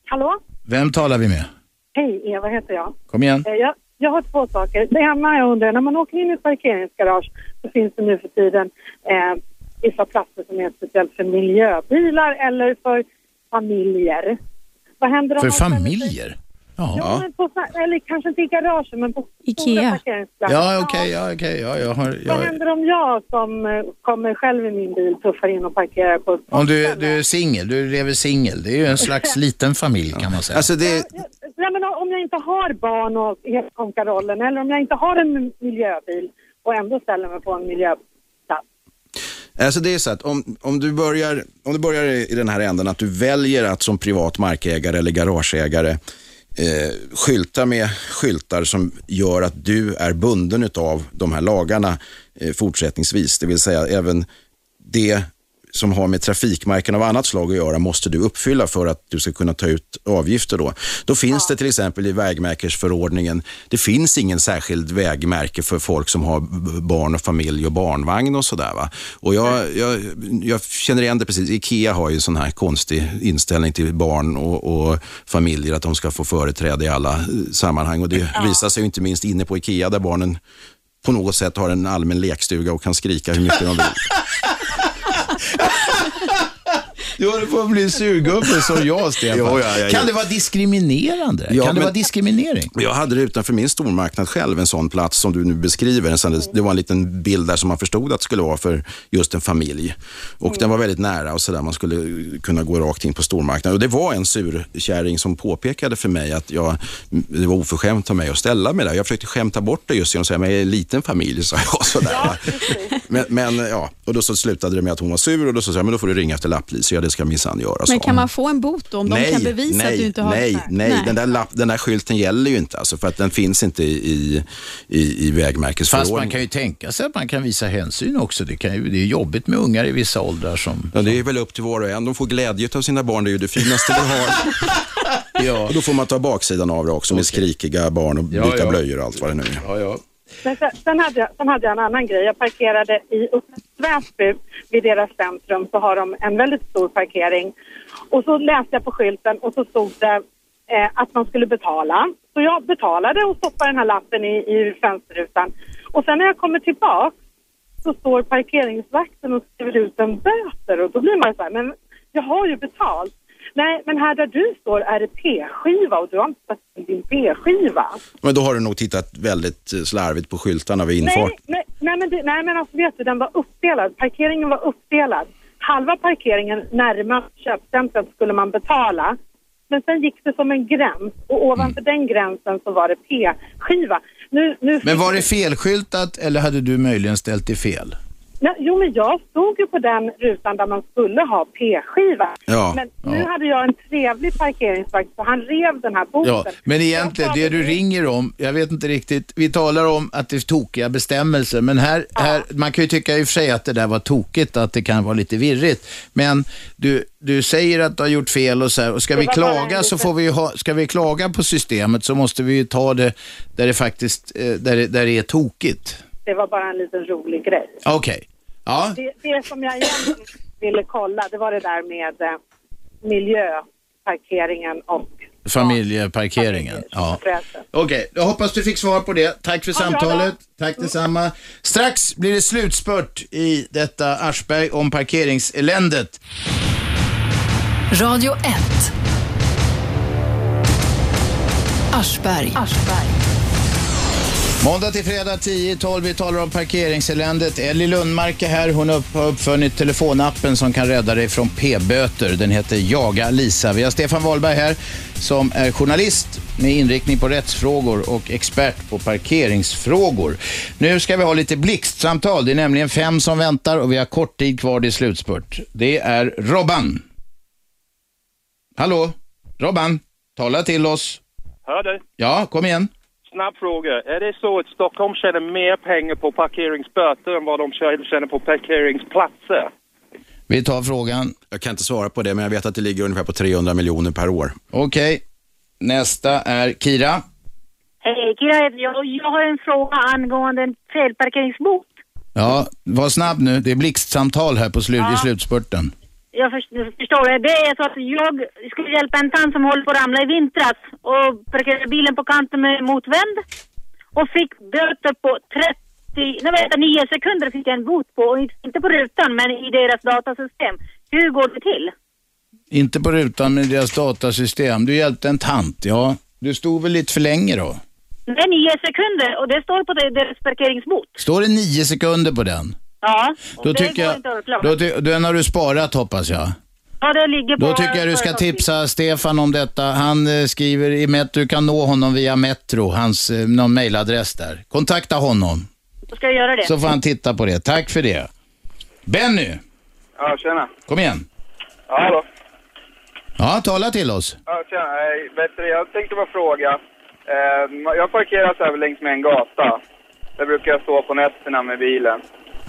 S26: Hallå?
S2: Vem talar vi med?
S26: Hej, Eva heter jag.
S2: Kom igen.
S26: Eh, Jag, jag har två saker. Det ena jag undrar, när man åker in i ett parkeringsgarage så finns det nu för tiden eh, vissa platser som är speciellt för miljöbilar eller för familjer. Vad händer om
S2: För
S26: man ställer Ja, men på, eller kanske inte i garagen men på stora
S2: Ikea.
S26: parkeringsplatser.
S2: Ja, okej, ja, okej. Ja, jag har,
S26: Vad
S2: jag,
S26: händer om jag som eh, kommer själv i min bil tuffar in och parkerar på ett
S2: om du, du är singel, du lever singel. Det är ju en slags liten familj kan man säga.
S4: Alltså det,
S26: Ja, men om jag inte har barn och hela konkarollen eller om jag inte har en miljöbil och ändå ställer mig på en miljöplats.
S4: Alltså det är så att om, om, du börjar, om du börjar i den här änden att du väljer att som privat markägare eller garageägare eh, skylta med skyltar som gör att du är bunden av de här lagarna eh, fortsättningsvis. Det vill säga även det som har med trafikmärken av annat slag att göra måste du uppfylla för att du ska kunna ta ut avgifter. Då, då finns det till exempel i vägmärkesförordningen, det finns ingen särskild vägmärke för folk som har barn och familj och barnvagn och sådär. Va? Och jag, jag, jag känner igen det precis. Ikea har ju sån här konstig inställning till barn och, och familjer, att de ska få företräde i alla eh, sammanhang. Och det visar sig inte minst inne på Ikea där barnen på något sätt har en allmän lekstuga och kan skrika hur mycket de vill.
S2: Du håller på att bli surgubbe som jag, Stefan.
S4: Jo, ja, ja,
S2: kan
S4: ja.
S2: det vara diskriminerande?
S4: Ja,
S2: kan det vara diskriminering?
S4: Jag hade det utanför min stormarknad själv, en sån plats som du nu beskriver. Det var en liten bild där som man förstod att det skulle vara för just en familj. Och den var väldigt nära och sådär. Man skulle kunna gå rakt in på stormarknaden. Och det var en surkärring som påpekade för mig att jag, det var oförskämt av mig att ställa mig där. Jag försökte skämta bort det just genom att säga, men jag är en liten familj, sa jag. Sådär. men, men ja, och då så slutade det med att hon var sur och då sa jag, men då får du ringa efter lapplis. Ja, det ska minsann göra. sa
S3: Men kan man få en bot då om de kan bevisa
S4: nej,
S3: att du inte har
S4: nej,
S3: det här?
S4: nej, Den, där lapp, den där skylten gäller ju inte alltså, för att den finns inte i, i, i vägmärkesförordningen.
S2: Fast man kan ju tänka sig att man kan visa hänsyn också. Det, kan ju, det är jobbigt med ungar i vissa åldrar som...
S4: Ja, det är väl upp till var och en. De får glädje av sina barn, det är ju det finaste vi har.
S2: ja.
S4: Och då får man ta baksidan av det också med skrikiga barn och
S2: Ja,
S4: byta
S2: ja.
S4: blöjor och allt vad det nu är.
S2: Ja, ja.
S26: Men sen, sen, hade jag, sen hade jag en annan grej. Jag parkerade i Väsby, vid deras centrum, så har de en väldigt stor parkering. Och så läste jag på skylten och så stod det eh, att man skulle betala. Så jag betalade och stoppade den här lappen i, i fönsterrutan. Och sen när jag kommer tillbaka så står parkeringsvakten och skriver ut en böter och då blir man så här, men jag har ju betalt. Nej, men här där du står är det P-skiva och du har inte satt in din P-skiva.
S4: Men då har du nog tittat väldigt eh, slarvigt på skyltarna vid infart.
S26: Nej, nej, nej, men det, nej, men alltså vet du, den var uppdelad. Parkeringen var uppdelad. Halva parkeringen närmast köpcentret skulle man betala. Men sen gick det som en gräns och ovanför den gränsen så var det P-skiva. Nu, nu
S2: Men var det felskyltat eller hade du möjligen ställt det fel?
S26: Nej, jo, men jag stod ju på den rutan där man skulle ha P-skiva.
S2: Ja,
S26: Men nu hade jag en trevlig parkeringsvakt så han rev den här boten.
S2: Ja, men egentligen det du ringer om, jag vet inte riktigt, vi talar om att det är tokiga bestämmelser, men här, här man kan ju tycka i och för sig att det där var tokigt, att det kan vara lite virrigt, men du, du säger att du har gjort fel och så här, och ska
S26: Det
S2: vi klaga så får vi ha, ska vi klaga på systemet så måste vi ju ta det där det faktiskt, eh, där det, där det är tokigt.
S26: Det var bara en liten rolig grej.
S2: Okej. Ja,
S26: Det, det som jag egentligen ville kolla, det var det där med eh, miljöparkeringen och
S2: familjeparkeringen. Ja.
S26: adressen.
S2: Okej, jag hoppas du fick svar på det. Tack för
S26: bra,
S2: samtalet. Tack detsamma. Strax blir det slutspurt i detta Aschberg om parkeringseländet.
S1: Radio 1. Aschberg.
S2: Måndag till fredag 10-12. Vi talar om parkeringseländet. Ellie Lundmark är här. Hon upp- har uppfunnit telefonappen som kan rädda dig från p-böter. Den heter Jaga Lisa. Vi har Stefan Wahlberg här som är journalist med inriktning på rättsfrågor och expert på parkeringsfrågor. Nu ska vi ha lite blixtsamtal. Det är nämligen fem som väntar och vi har kort tid kvar till slutspurt. Det är Robban. Hallå? Robban, tala till oss.
S14: Hör du?
S2: Ja, kom igen.
S14: Snabb fråga. Är det så att Stockholm tjänar mer pengar på parkeringsböter än vad de tjänar på parkeringsplatser?
S2: Vi tar frågan.
S4: Jag kan inte svara på det, men jag vet att det ligger ungefär på 300 miljoner per år.
S2: Okej. Nästa är Kira.
S27: Hej, Kira heter jag och jag har en fråga angående en felparkeringsbot.
S2: Ja, var snabb nu. Det är blixtsamtal här på slut, i slutspurten.
S27: Jag för- förstår det. Det är så att jag skulle hjälpa en tant som håller på att ramla i vintras och parkerade bilen på kanten med motvänd och fick böter på 30, nej vänta, 9 sekunder fick jag en bot på, och inte på rutan men i deras datasystem. Hur går det till?
S2: Inte på rutan, men i deras datasystem. Du hjälpte en tant, ja. Du stod väl lite för länge då?
S27: Det är 9 sekunder och det står på deras parkeringsbot.
S2: Står det nio sekunder på den?
S27: Ja,
S2: Då
S27: det
S2: tycker
S27: går
S2: jag,
S27: inte att överklaga.
S2: då, ty- den har du sparat hoppas jag.
S27: Ja, det ligger på...
S2: Då tycker jag du ska tipsa Stefan om detta. Han eh, skriver i Metro, du kan nå honom via Metro, hans eh, någon mailadress där. Kontakta honom,
S27: Då ska jag göra det.
S2: så får han titta på det. Tack för det. Benny,
S28: Ja, tjena.
S2: kom igen.
S28: Ja, hallå.
S2: Ja, tala till oss.
S28: Ja, tjena. Vet du, jag tänkte bara fråga. Eh, jag parkerar så här längs med en gata. Där brukar jag stå på nätterna med bilen.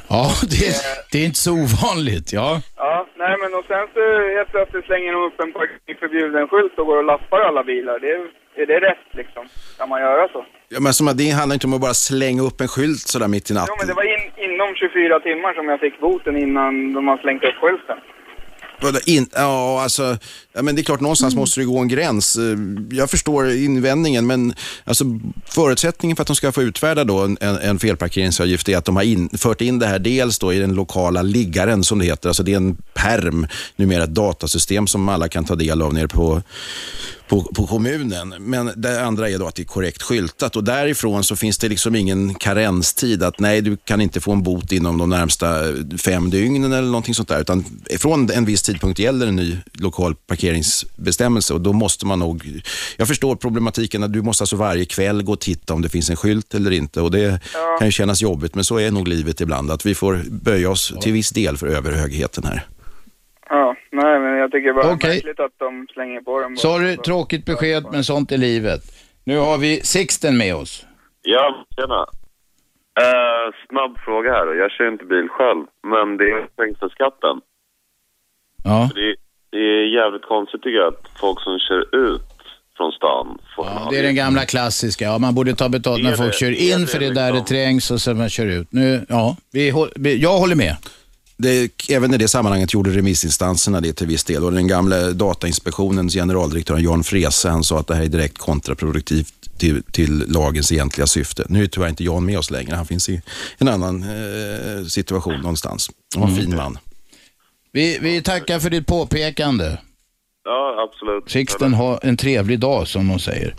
S2: Ja, det, det är inte så ovanligt. Ja.
S28: Ja, nej men och sen så helt plötsligt slänger de upp en parkeringsförbjuden-skylt och går och lappar alla bilar. Det är, är det rätt liksom? Kan man göra så?
S4: Ja, men som att det handlar inte om att bara slänga upp en skylt sådär mitt i natten.
S28: Jo, men det var in, inom 24 timmar som jag fick boten innan de har slängt upp skylten.
S4: Vadå, In, ja, alltså, ja, men det är klart, någonstans måste det gå en gräns. Eh, Jag förstår invändningen, men alltså, förutsättningen för att de ska få utfärda då en, en felparkeringsavgift är att de har in, fört in det här dels då i den lokala liggaren, som det heter. Alltså, det är en perm, numera ett datasystem som alla kan ta del av nere på på, på kommunen. Men det andra är då att det är korrekt skyltat och därifrån så finns det liksom ingen karenstid att nej, du kan inte få en bot inom de närmsta fem dygnen eller någonting sånt där. Utan från en viss tidpunkt gäller en ny lokal parkeringsbestämmelse och då måste man nog, jag förstår problematiken att du måste alltså varje kväll gå och titta om det finns en skylt eller inte och det kan ju kännas jobbigt men så är nog livet ibland att vi får böja oss till viss del för överhögheten här.
S28: Ja, nej men jag tycker bara det är
S2: Okej.
S28: märkligt att de slänger på dem.
S2: Sorry, tråkigt besked, men sånt är livet. Nu har vi Sixten med oss.
S29: Ja, tjena. Uh, snabb fråga här då. Jag kör inte bil själv, men det är trängselskatten.
S2: Ja.
S29: Det, det är jävligt konstigt tycker jag att folk som kör ut från stan får en
S2: Det är den gamla klassiska. Ja, man borde ta betalt när
S29: Det är
S2: folk
S29: det.
S2: kör
S29: Det
S2: in
S29: det
S2: för det är där det
S29: liksom.
S2: trängs och sen man kör ut. Nu, ja, vi, jag håller med.
S4: Det, även i det sammanhanget gjorde remissinstanserna det till viss del. Och den gamla Datainspektionens generaldirektör Jan Frese, han sa att det här är direkt kontraproduktivt till, till lagens egentliga syfte. Nu är tyvärr inte Jan med oss längre. Han finns i en annan eh, situation någonstans. Han var en fin man.
S2: Vi, vi tackar för ditt påpekande.
S29: Ja, absolut.
S2: Sixten har en trevlig dag som de säger.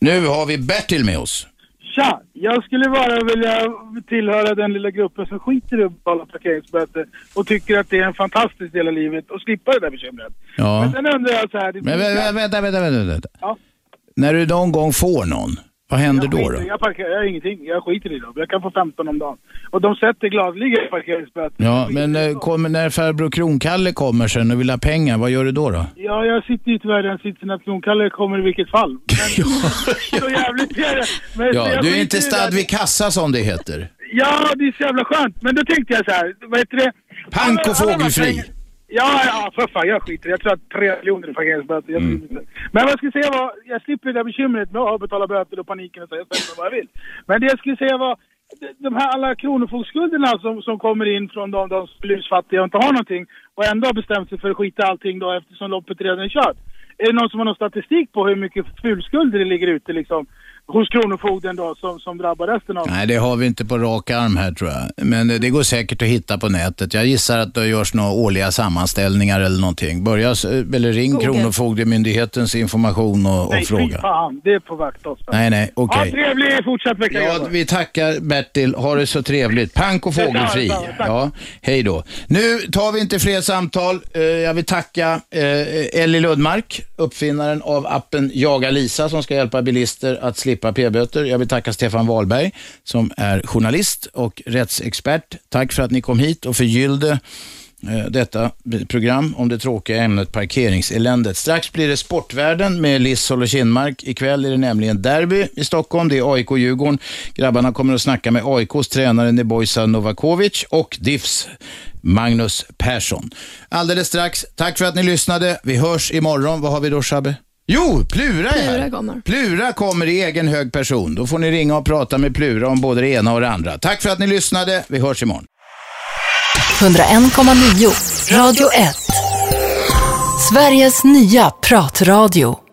S2: Nu har vi Bertil med oss.
S30: Tja! Jag skulle bara vilja tillhöra den lilla gruppen som skiter i att betala parkeringsböter och tycker att det är en fantastisk del av livet och slippa det där bekymret. Men
S2: Ja.
S30: sen undrar jag så här...
S2: Men vänta, vänta, vänta, vänta, vänta.
S30: Ja.
S2: När du någon gång får någon, vad händer
S30: jag
S2: då?
S30: skiter,
S2: då?
S30: Jag, parkerar, jag ingenting. Jag skiter i dem. Jag kan få 15 om dagen. Och de sätter gladeligen parkeringsböter.
S2: Ja, men eh, kommer, när farbror Kronkalle kommer sen och vill ha pengar, vad gör du då? då?
S30: Ja, jag sitter ju tyvärr i den sitsen att Kronkalle kommer i vilket fall. Men så jävligt är det. Men,
S2: Ja, du är inte stad vid kassa som det heter.
S30: Ja, det är så jävla skönt. Men då tänkte jag så här, vad heter det?
S2: Pank och fågelfri.
S30: Ja, ja, för fan, jag skiter Jag tror att tre miljoner i parkeringsböter.
S2: Mm.
S30: Men vad jag skulle säga var, jag slipper det där bekymret med att betala böter och paniken och säga vad jag vill. Men det jag skulle säga var, de- de här alla kronofogdskulderna som, som kommer in från de, de som är lusfattiga och inte har någonting och ändå har bestämt sig för att skita allting då eftersom loppet redan är kört. Är det någon som har någon statistik på hur mycket fulskulder det ligger ute liksom hos Kronofogden då som, som drabbar resten av
S2: Nej, det har vi inte på rak arm här tror jag. Men eh, det går säkert att hitta på nätet. Jag gissar att det görs några årliga sammanställningar eller någonting. Börja, s- eller ring
S30: Google.
S2: Kronofogdemyndighetens information och, och
S30: Nej, fy
S2: fråga.
S30: fan, det är på vakt oss.
S2: Nej, nej, okej.
S30: Ha trevlig fortsatt vecka
S2: Ja,
S30: grabbar.
S2: vi tackar Bertil. Ha det så trevligt. Pank och fågelfri.
S30: Detsamma, tack.
S2: Ja, hej då. Nu tar vi inte fler samtal. Eh, Jag vill tacka eh, Ellie Ludmark, uppfinnaren av appen Jaga Lisa som ska hjälpa bilister att slippa p-böter. Jag vill tacka Stefan Wahlberg som är journalist och rättsexpert. Tack för att ni kom hit och förgyllde eh, detta program om det tråkiga ämnet parkeringseländet. Strax blir det Sportvärlden med Lissol och Kinmark. Ikväll är det nämligen derby i Stockholm. Det är AIK-Djurgården. Grabbarna kommer att snacka med AIKs tränare Nebojsa Novakovic och DIFs Magnus Persson. Alldeles strax. Tack för att ni lyssnade. Vi hörs imorgon. Vad har vi då Shabbe? Jo, Plura är här.
S1: Plura kommer.
S2: Plura kommer i egen hög person. Då får ni ringa och prata med Plura om både det ena och det andra. Tack för att ni lyssnade. Vi hörs imorgon.
S1: 101,9 Radio 1. Sveriges nya pratradio.